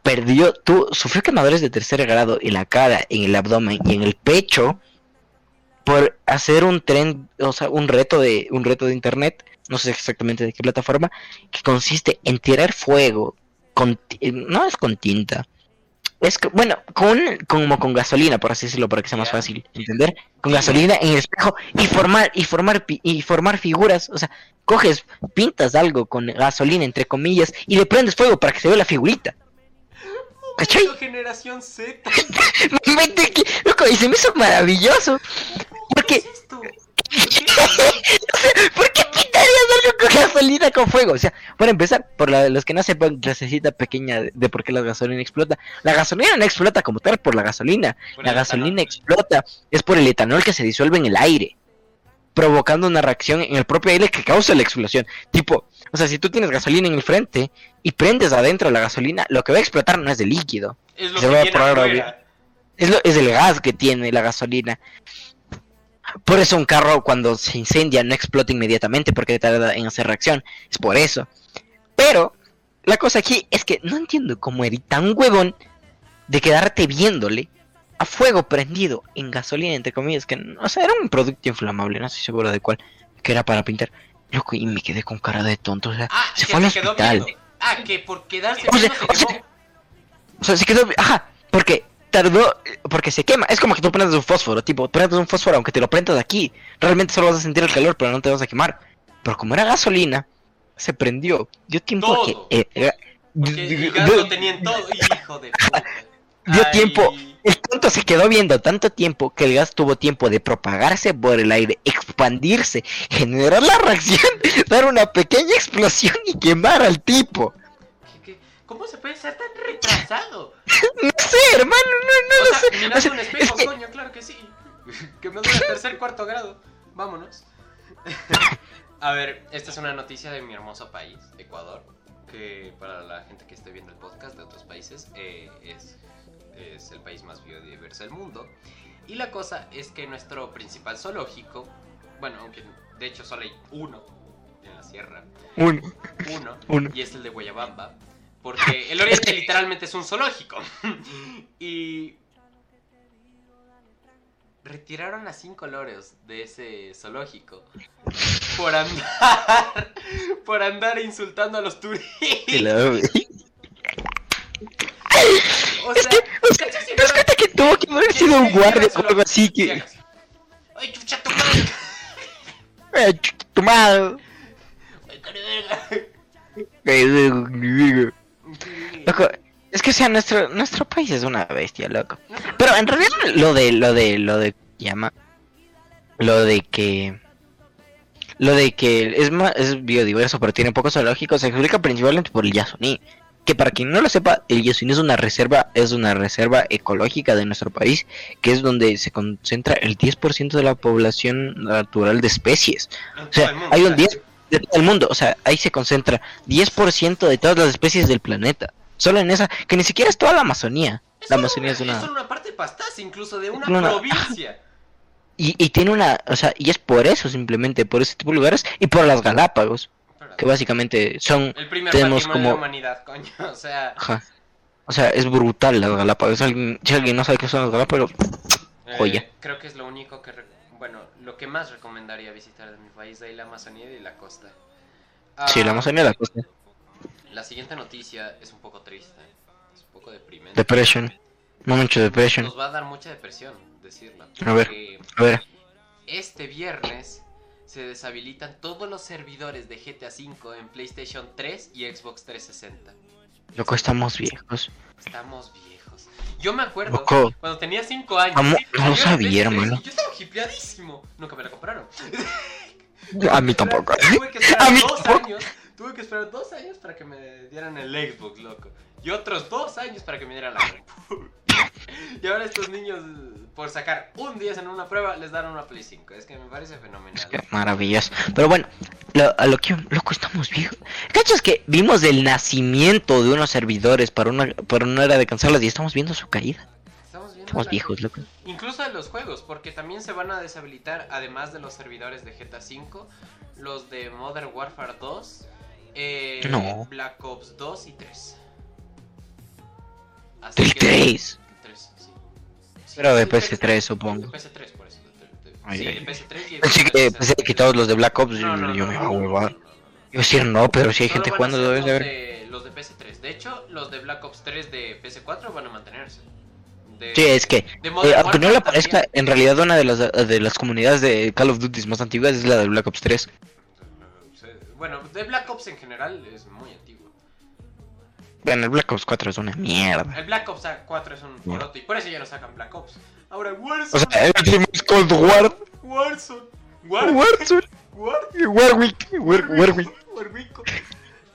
perdió, tú, sufrió quemadores de tercer grado en la cara, en el abdomen y en el pecho por hacer un tren, o sea, un reto de, un reto de internet, no sé exactamente de qué plataforma, que consiste en tirar fuego con, no es con tinta, es bueno, con, como con gasolina, por así decirlo, para que sea más fácil entender, con gasolina en el espejo y formar, y formar, y formar figuras, o sea, coges, pintas algo con gasolina, entre comillas, y le prendes fuego para que se vea la figurita. ¿Cachai? Generación Z. Que- Loco, y se me hizo maravilloso. ¿Por ¿Qué qué? es esto? ¿Por qué? ¿Por qué pintarías algo con gasolina con fuego? O sea, para empezar, por la- los que no sepan, clasecita pequeña de, de por qué la gasolina explota. La gasolina no explota como tal por la gasolina. Por La gasolina etanol. explota es por el etanol que se disuelve en el aire, provocando una reacción en el propio aire que causa la explosión. Tipo, o sea, si tú tienes gasolina en el frente y prendes adentro la gasolina, lo que va a explotar no es el líquido, Es lo Se que va a probar es, lo, es el gas que tiene la gasolina. Por eso un carro cuando se incendia no explota inmediatamente porque tarda en hacer reacción. Es por eso. Pero la cosa aquí es que no entiendo cómo eres tan huevón de quedarte viéndole a fuego prendido en gasolina, entre comillas, que no, o sea, era un producto inflamable, no estoy seguro de cuál, que era para pintar. Loco, y me quedé con cara de tonto, o sea, Ah, se que fue al quedó hospital. Ah, que por quedarse O sea, se o sea. O sea, se quedó. Ajá, porque tardó. Porque se quema. Es como que tú prendes un fósforo. Tipo, prendes un fósforo, aunque te lo prendas de aquí. Realmente solo vas a sentir el calor, pero no te vas a quemar. Pero como era gasolina, se prendió. Dio tiempo a que. eh, Porque lo todo. Hijo de puta. Dio Ay, tiempo. El tonto se quedó viendo tanto tiempo que el gas tuvo tiempo de propagarse por el aire, expandirse, generar la reacción, dar una pequeña explosión y quemar al tipo. ¿Cómo se puede ser tan retrasado? No sé, hermano, no, no o lo sea, sé. mirando O sea, un es espejo, que- coño, claro que sí. Que me duele el tercer cuarto grado. Vámonos. A ver, esta es una noticia de mi hermoso país, Ecuador. Que para la gente que esté viendo el podcast de otros países, eh, es, es el país más biodiverso del mundo. Y la cosa es que nuestro principal zoológico, bueno, aunque de hecho solo hay uno en la sierra, Un- uno, Uno. y es el de Guayabamba, porque el Oriente literalmente es un zoológico. y retiraron a cinco loros de ese zoológico por andar por andar insultando a los turistas. O Es sea, que, o sea, ¿cachai si ¿te das no- cuenta que tuvo que haber sido un guardia o algo así que... Ay, chucha tu madre. ¡Ay, ch- tu madre! Ay, verga. Loco, Es que o sea, nuestro, nuestro país es una bestia, loco. Pero en realidad lo de, lo de, lo de, llama, lo de que, lo de que es más, es biodiverso, pero tiene pocos zoológicos, se explica principalmente por el Yasuní. Que para quien no lo sepa, el Yasuní es una reserva, es una reserva ecológica de nuestro país, que es donde se concentra el 10% de la población natural de especies. O sea, hay un claro. 10 de todo el mundo, o sea, ahí se concentra 10% de todas las especies del planeta. Solo en esa, que ni siquiera es toda la Amazonía. Es La Amazonía es una, es solo una parte pastaza, incluso de una provincia. Y, y tiene una, o sea, y es por eso simplemente, por ese tipo de lugares y por las Galápagos, que básicamente son, El primer tenemos patrimonio de la como- humanidad, coño. O sea, ajá, o sea, es brutal las Galápagos. Alguien- si alguien no sabe qué son las Galápagos, eh, Joya. creo que es lo único que, re- bueno, lo que más recomendaría visitar de mi país, de ahí la Amazonía y la costa. sí, la Ah, Amazonía la costa. La siguiente noticia es un poco triste, es un poco deprimente. Depression, no mucho depression. Nos va a dar mucha depresión decirla. A ver. A ver, Este viernes se deshabilitan todos los servidores de GTA V en PlayStation 3 y Xbox 360. Loco, estamos viejos. Estamos viejos. Yo me acuerdo Loco, cuando tenía 5 años. Amo- no lo sabía, hermano. Yo estaba hipeadísimo. Nunca me la compraron. a mí tampoco. Tuve que esperar A mí dos tampoco. años. Tuve que esperar dos años para que me dieran el Xbox, loco. Y otros dos años para que me dieran la. Y ahora estos niños, por sacar un 10 en una prueba, les dan una Play 5. Es que me parece Es fenomenal. que maravillas. Pero bueno, lo, a lo que loco estamos viejos. ¿Cachas que vimos el nacimiento de unos servidores para una para una era de cancelarlas y estamos viendo su caída? Estamos viendo Estamos la- viejos, loco. Incluso de los juegos, porque también se van a deshabilitar, además de los servidores de GTA V, los de Modern Warfare 2, eh, No. Black Ops 2 y 3. Así que- 3. Pero de sí, PS3 supongo. De PS3, por eso. sí, ay, de ay. PS3 y Pensé que, PS3. pensé que todos los de Black Ops, yo, yo me voy a huevar. Iba a decir no, pero si hay gente jugando, debes de ver. Los de PS3. De hecho, los de Black Ops 3 de PS4 van a mantenerse. De- Sí, es que, eh, aunque no le Warfare parezca, también. en realidad una de las, de las comunidades de Call of Duty más antiguas es la de Black Ops 3. Bueno, de Black Ops en general es muy antiguo. Bueno, el Black Ops 4 es una mierda. El Black Ops 4 es un poroto y por eso ya no sacan Black Ops. Ahora O Warzone, sea, el último es Cold War. Warzone, War, Warzone. War, Warwick. War- Warwick. Warwick.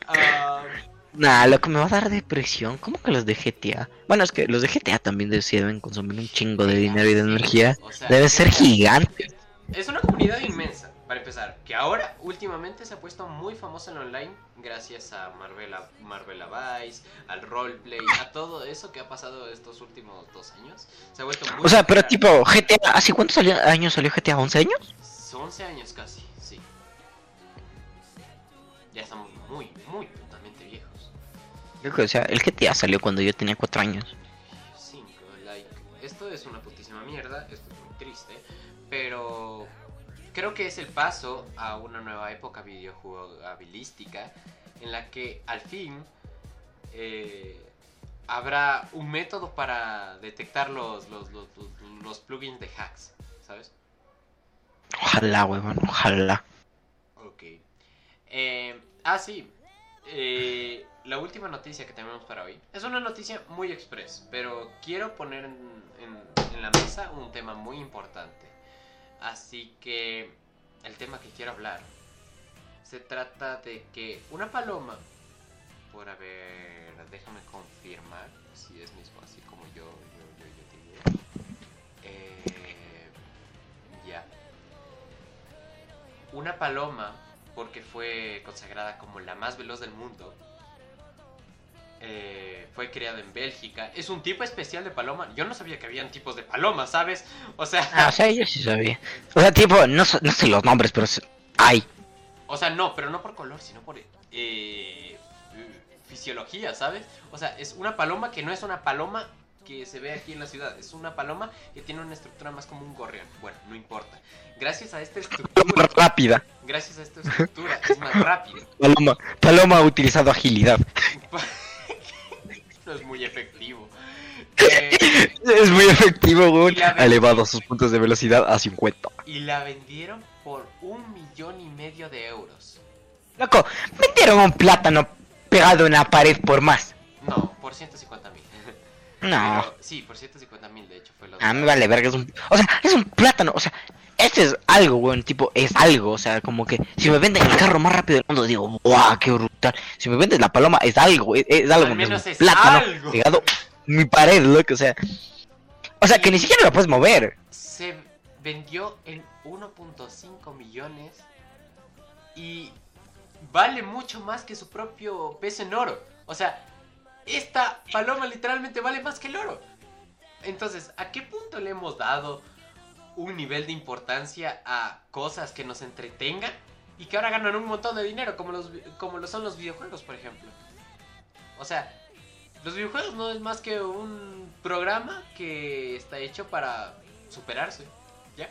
Ah, Nah, lo que me va a dar depresión. ¿Cómo que los de GTA? Bueno, es que los de GTA también deben consumir un chingo de dinero y de energía. o Deben ser GTA gigantes. Es una comunidad inmensa, para empezar, que ahora últimamente se ha puesto muy famosa en online gracias a Marvela, Marvela Vice, al roleplay, a todo eso que ha pasado estos últimos dos años. Se ha vuelto muy O sea, pero tipo, GTA, ¿hace cuántos años salió GTA? ¿11 años? 11 años casi, sí. Ya estamos muy, muy totalmente viejos. Creo que, o sea, el GTA salió cuando yo tenía 4 años. 5, like. Esto es una putísima mierda, esto es muy triste, pero creo que es el paso a una nueva época videojugabilística en la que al fin eh, habrá un método para detectar los, los, los, plugins de hacks, ¿sabes? Ojalá, weón, ojalá. Ok. Eh, ah, sí. Eh, la última noticia que tenemos para hoy es una noticia muy express, pero quiero poner en, en- en la mesa un tema muy importante. Así que el tema que quiero hablar se trata de que una paloma, por haber, déjame confirmar si es mismo así como yo, yo, yo, yo digo. Eh, ya. Una paloma, porque fue consagrada como la más veloz del mundo, eh, fue creada en Bélgica. Es un tipo especial de paloma. Yo no sabía que habían tipos de palomas, ¿sabes? O sea, Ah, o sea, yo sí sabía. O sea, tipo, no, sé- no sé los nombres, pero hay. o sea, no, pero no por color, sino por eh, fisiología, ¿sabes? O sea, es una paloma que no es una paloma que se ve aquí en la ciudad. Es una paloma que tiene una estructura más como un gorrión. Bueno, no importa. Gracias a esta Paloma estructura, rápida. gracias a esta estructura, es más rápido. Paloma, paloma ha utilizado agilidad. no es muy efectivo. Eh, Es muy efectivo, weón. Y la Ha elevado sus puntos de velocidad a 50. y la vendieron por un millón y medio de euros. Loco, metieron un plátano pegado en la pared por más. No, por 150 mil. No. Sí, por 150 mil, de hecho, fue lo A mí me vale verga, es un... O sea, es un plátano, o sea, este es algo, weón, tipo, es algo, o sea, como que si me venden el carro más rápido del mundo, digo, ¡guau, qué brutal! Si me vendes la paloma, es algo, es, es algo, Al es menos un es plátano algo. pegado mi pared, loco, o sea... O sea, que ni siquiera lo puedes mover. Se vendió en 1.5 millones y vale mucho más que su propio peso en oro. O sea, esta paloma literalmente vale más que el oro. Entonces, ¿a qué punto le hemos dado un nivel de importancia a cosas que nos entretengan y que ahora ganan un montón de dinero, como, los, como lo son los videojuegos, por ejemplo? O sea, los videojuegos no es más que un programa que está hecho para superarse. ¿Ya?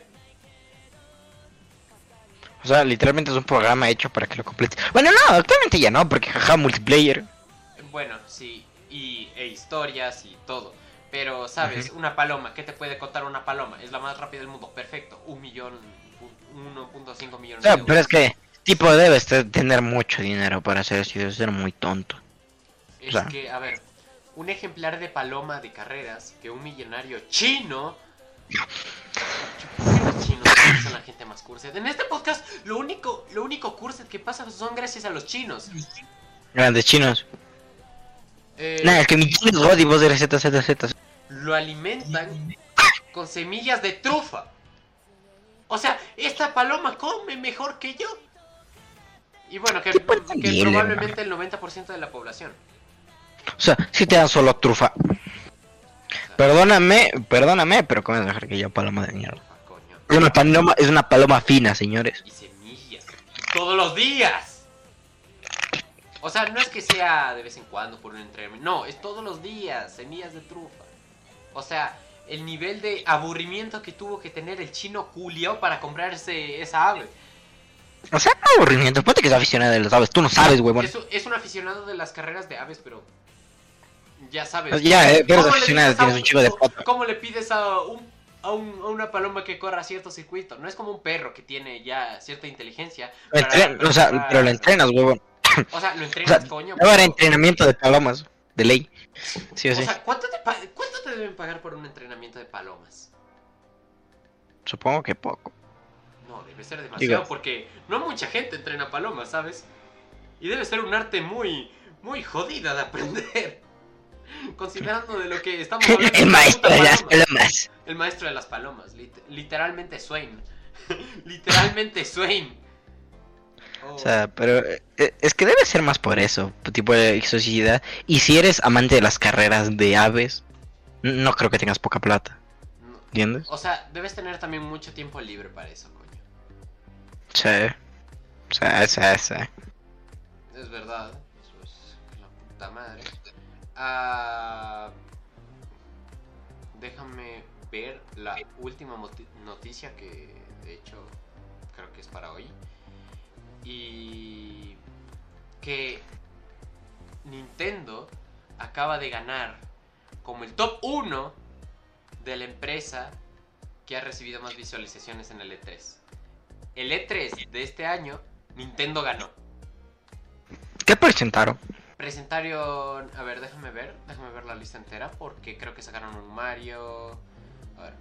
O sea, literalmente es un programa hecho para que lo completes. Bueno, no, actualmente ya no, porque jaja, multiplayer. Bueno, sí, y e historias y todo. Pero, ¿sabes? Una paloma, ¿qué te puede contar una paloma? Es la más rápida del mundo, perfecto. Un millón, pu- 1.5 O millones de pero es que, tipo, debes te- tener mucho dinero para hacer eso y debes ser muy tonto. Es que, a ver, un ejemplar de paloma de carreras que un millonario chino. ¿Por qué los chinos son la gente más cursed? En este podcast, lo único, lo único cursed que pasa son gracias a los chinos. Grandes chinos. Eh, Nada, es que mi chino es God y vos eres ZZZ. Lo alimentan con semillas de trufa. O sea, esta paloma come mejor que yo. Y bueno, que, probablemente el 90% de la población. O sea, si te dan solo trufa. Perdóname, perdóname, pero cómo es dejar que yo paloma de mierda. Ah. Es una paloma, es una paloma fina, señores. Y semillas. Todos los días. O sea, no es que sea de vez en cuando por un entrenamiento. No, es todos los días. Semillas de trufa. O sea, el nivel de aburrimiento que tuvo que tener el chino Julio para comprarse esa ave. O sea, aburrimiento, ponte que es aficionado de las aves, tú no sabes, huevón. Es, un- es un aficionado de las carreras de aves, pero. Ya sabes. Ya, eh, pero ¿Cómo es le aficionado, tienes un chico de foto. ¿Cómo le pides a, un, a, un- a una paloma que corra cierto circuito? No es como un perro que tiene ya cierta inteligencia. Lo para- entren- o sea, para- pero lo entrenas, huevón. O sea, lo O entrenas, sea, coño. entrenamiento de palomas, de ley. Sí o O sí. sea, ¿cuánto te, pa- ¿cuánto te deben pagar por un entrenamiento de palomas? Supongo que poco. No, debe ser demasiado Digo- porque no mucha gente entrena palomas, ¿sabes? Y debe ser un arte muy, muy jodida de aprender. Considerando de lo que estamos hablando. El maestro de las paloma. palomas. El maestro de las palomas, lit- literalmente Swain. literalmente Swain. Oh, O sea, pero eh, es que debe ser más por eso, tipo de sociedad. Y si eres amante de las carreras de aves, no creo que tengas poca plata. ¿entiendes? O sea, debes tener también mucho tiempo libre para eso, coño. Sí. Sea, sí, sí. Es verdad, eso es la puta madre. Ah, déjame ver la última noticia que de hecho creo que es para hoy. Y que Nintendo acaba de ganar como el top 1 de la empresa que ha recibido más visualizaciones en el E3. El E3 de este año, Nintendo ganó. ¿Qué presentaron? Presentaron. A ver, déjame ver. Déjame ver la lista entera. Porque creo que sacaron un Mario. A ver.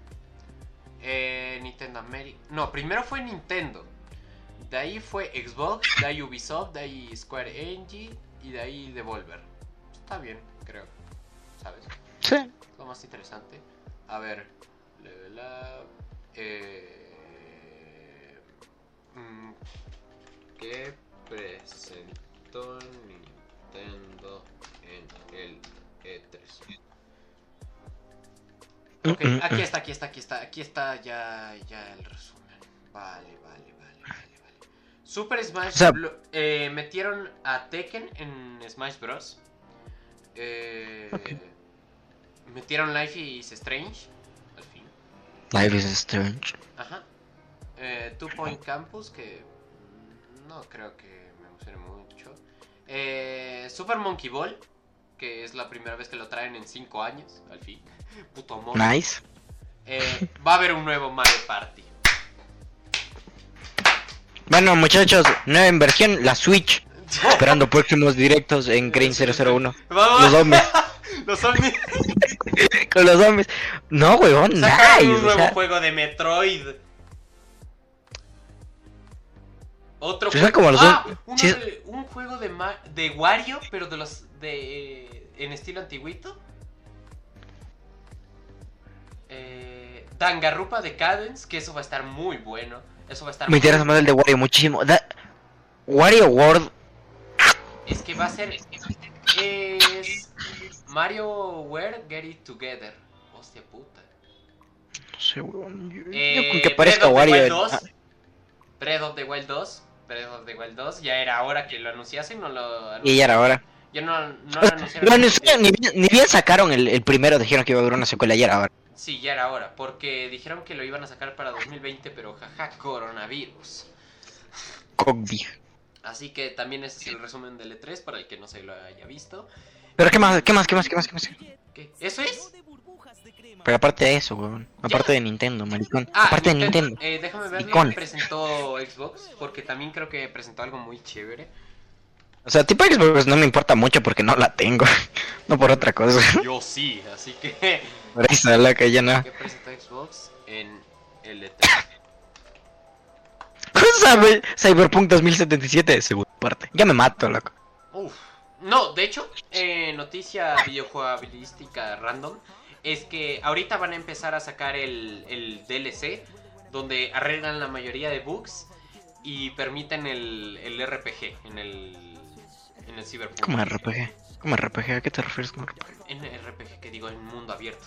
Eh, Nintendo America. No, primero fue Nintendo. De ahí fue Xbox. De ahí Ubisoft. De ahí Square Enix. Y de ahí Devolver. Está bien, creo. ¿Sabes? Sí. Lo más interesante. A ver. Level up. Eh, mm, ¿Qué presentó Nintendo en el E3? Ok, Mm, mm, aquí está, aquí está, aquí está, aquí está ya, ya el resumen. Vale, vale. Super Smash O sea- eh, metieron a Tekken en Smash Bros. Eh, Metieron Life is Strange, al fin. Life is strange. Ajá. Eh, Two Point Campus, que mm, no creo que me emocione mucho. Eh, Super Monkey Ball, que es la primera vez que lo traen en 5 años, al fin. Puto amor. Nice. Eh, va a haber un nuevo Mario Party. Bueno, muchachos, nueva inversión, la Switch. Esperando próximos directos en Green 001. Vamos. Los hombres. Los zombies. Con los hombres. No, weón, Sacaron nice. un o nuevo sea, juego de Metroid. Otro juego. como los ah, dos- uno sí. de- un juego de, Ma- de Wario, pero de los de en estilo antiguito. Eh, Danganronpa Decadence, que eso va a estar muy bueno. Eso va a estar me interesa más el de Wario muchísimo. Da- Wario World. Es que va a ser es Mario Ware Get It Together. Hostia puta. No sé, weón. Yo, yo Eh, con que parezca Wario. Wild en- 2. ah, Breath of the Wild 2. Breath of the Wild 2. Ya era hora que lo anunciasen. No lo Y ya era hora. Ya no, no lo anunciaron. lo anunciaron, ni, bien, ni bien sacaron el, el primero, dijeron que iba a haber una secuela y era ahora. Sí, ya era hora. Porque dijeron que lo iban a sacar para 2020. Pero jaja, coronavirus. Cogby. Así que también ese es el resumen del E3 para el que no se lo haya visto. Pero qué más, qué más, qué más, qué más, qué más. ¿Qué? ¿Eso es? Pero aparte de eso, weón. Aparte de Nintendo, maricón. Ah, aparte de Nintendo. Eh, déjame ver lo que presentó Xbox. Porque también creo que presentó algo muy chévere. O sea, tipo Xbox no me importa mucho porque no la tengo. no por otra cosa. Yo sí, así que. Por eso, loca, ya no. ¿Qué presentó Xbox en el E E3? Sabe, Cyberpunk 2077, segunda parte. Ya me mato, loco. Uf. No, de hecho, eh, noticia videojugabilística random es que ahorita van a empezar a sacar el, el DLC donde arreglan la mayoría de bugs y permiten el, el RPG en el en el Cyberpunk. ¿Cómo RPG? ¿Cómo RPG? ¿A qué te refieres con RPG? En RPG que digo en mundo abierto.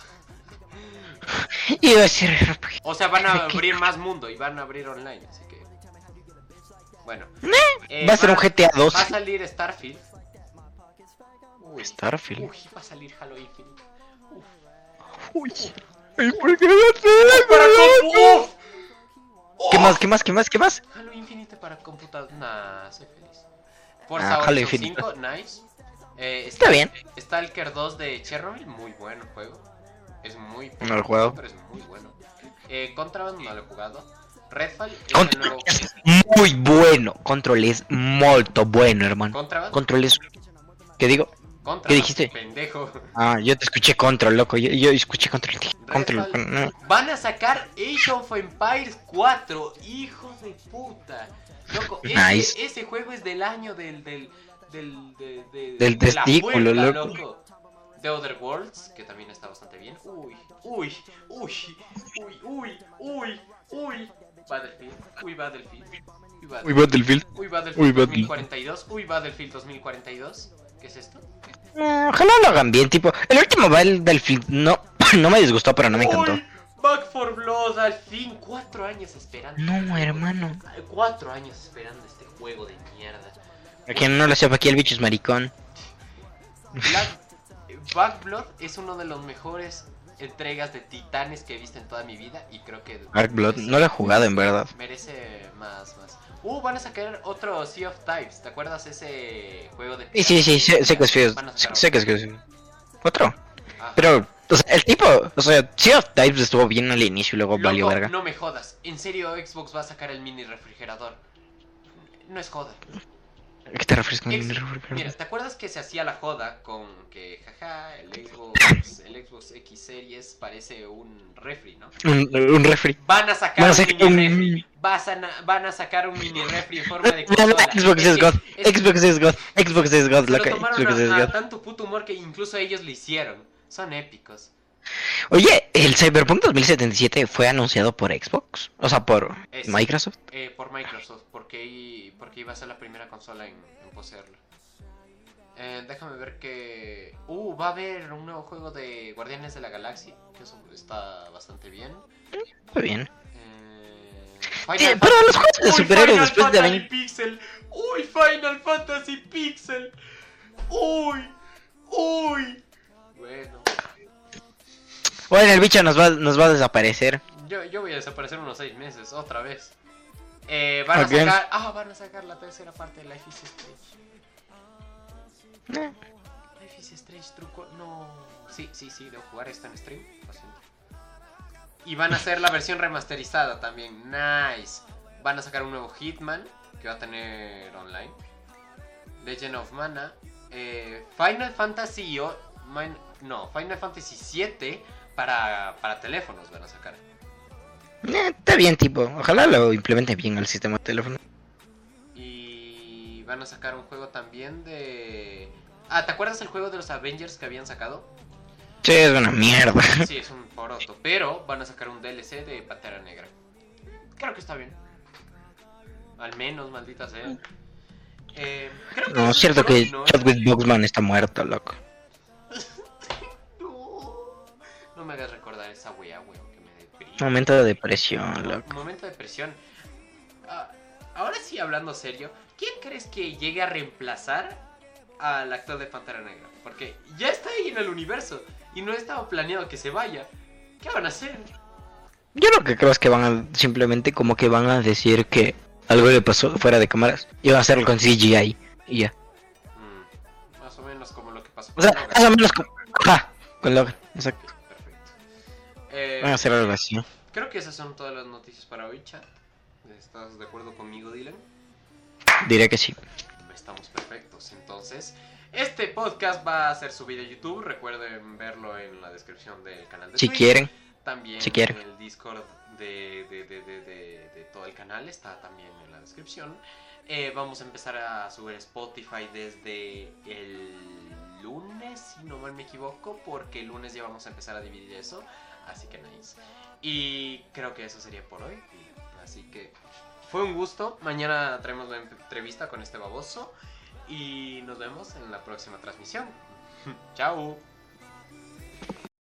Iba a decir RPG. O sea, van a abrir más mundo y van a abrir online, así que bueno. Eh, Va a ser un GTA 2. Va a salir Starfield. Uy, Starfield. Uy, va a salir Halo Infinite. Uf. Uy. Ay, ¿por qué no? Para uf. ¿Qué más? ¿Qué más? ¿Qué más? ¿Qué más? Halo Infinite para computador. Nah, soy feliz. Por Ah, Halo Halo Infinite. Infinite. 5, nice. Eh, Está bien. Stalker 2 de Chernobyl, muy bueno el juego. Es muy No lo he jugado. pero es muy bueno. Eh, Contraband no lo he jugado. Redfall es el Control nuevo es muy bueno. Control es molto bueno, hermano. Contraband. Control es... ¿Qué digo? Contraband, ¿qué dijiste? Pendejo. Ah, yo te escuché Control, loco. Yo, yo escuché Control. Control. No. Van a sacar Age of Empires 4, hijos de puta. Loco, ese, Nice. ese juego es del año del del del de, de- Del de la testículo, puerta, loco. The Other Worlds, que también está bastante bien. Uy, uy, uy, uy, uy, uy, uy. Battlefield, uy Battlefield. Uy Battlefield. Uy, Battlefield. Uy Battlefield Uy, Battlefield. 2042. Uy Battlefield 2042. ¿Qué es esto? Eh, ojalá lo hagan bien, tipo. El último Battlefield no, no me disgustó, pero no me encantó. Uy, Back for Blood, al fin, cuatro años esperando. No, hermano. Cuatro años esperando este juego de mierda. A quien no lo sepa, aquí el bicho es maricón. Black, Back Blood es uno de los mejores entregas de titanes que he visto en toda mi vida y creo que Dark Blood, no lo he jugado en verdad. merece más, más. Uh, van a sacar otro Sea of Types, ¿te acuerdas ese juego de Sí, sí, sí, sé, sé que es feo. Sé, que es feo. Otro. Ajá. Pero, o sea, el tipo, o sea, Sea of Types estuvo bien al inicio y luego Loco, valió verga. no me jodas, en serio Xbox va a sacar el mini refrigerador. No es joda. ¿A qué te refieres con el? Mira, ¿te acuerdas que se hacía la joda con que, jaja, el Xbox, el Xbox X Series parece un refri, ¿no? Un, un refri. Van a sacar Van a un sacar mini un- refri. Vas a na- van a sacar un mini refri en forma de consola. Xbox Es God. Xbox es God. Xbox es God, lo tomaron Xbox a, a tanto puto humor que incluso ellos lo hicieron. Son épicos. Oye, el Cyberpunk 2077 fue anunciado por Xbox. O sea, por Es- Microsoft. Eh, por Microsoft, porque, iba a ser la primera consola en, en poseerlo. Eh, déjame ver que... Uh, va a haber un nuevo juego de Guardianes de la Galaxia, que eso está bastante bien. Está bien. Eh, Final pero los juegos de superhéroes Final después de Fantasy 20... Pixel. Uy, Final Fantasy Pixel. Uy, uy. Bueno, Bueno, el bicho nos va, nos va a desaparecer. yo, yo voy a desaparecer unos seis meses, otra vez. Eh, van a sacar. Ah, van a sacar la tercera parte de Life is Strange. Eh, Life is Strange truco. No. Sí, sí, sí, debo jugar esto en stream. Lo siento. Y van a hacer la versión remasterizada también. Nice. Van a sacar un nuevo Hitman que va a tener online. Legend of Mana, eh, Final Fantasy o, no, Final Fantasy 7 para, para teléfonos van a sacar. Eh, está bien, tipo. Ojalá lo implementen bien al sistema de teléfono. Y van a sacar un juego también de... Ah, ¿te acuerdas el juego de los Avengers que habían sacado? Sí, es una mierda. Sí, es un poroto, pero van a sacar un DLC de Pantera Negra. Creo que está bien. Al menos, maldita sea. Eh, creo que No, es cierto que ¿no? Chadwick Boxman está muerto, loco. No me hagas recordar esa wea, weón, que me deprime. Momento de depresión, loco. Momento de presión. Ah, ahora sí, hablando serio, ¿quién crees que llegue a reemplazar al actor de Pantera Negra? Porque ya está ahí en el universo y no estaba planeado que se vaya. ¿Qué van a hacer? Yo lo que creo es que van a simplemente como que van a decir que algo le pasó fuera de cámaras y van a hacerlo con CGI y ya. Mm, más o menos como lo que pasó O sea, Logan. más o menos como... Ajá, con Logan, exacto. Eh, Van a hacer algo así. Creo que esas son todas las noticias para hoy, chat. ¿Estás de acuerdo conmigo, Dylan? Diré que sí. Estamos perfectos. Entonces, este podcast va a ser subido a YouTube. Recuerden verlo en la descripción del canal de Si Twitch. quieren. También si quieren. en el Discord de, de, de, de, de- de todo el canal está también en la descripción. Eh, vamos a empezar a subir Spotify desde el lunes, si no mal me equivoco, porque el lunes ya vamos a empezar a dividir eso. Así que nice. Y creo que eso sería por hoy. Así que fue un gusto. Mañana traemos la entrevista con este baboso. Y nos vemos en la próxima transmisión. Chao.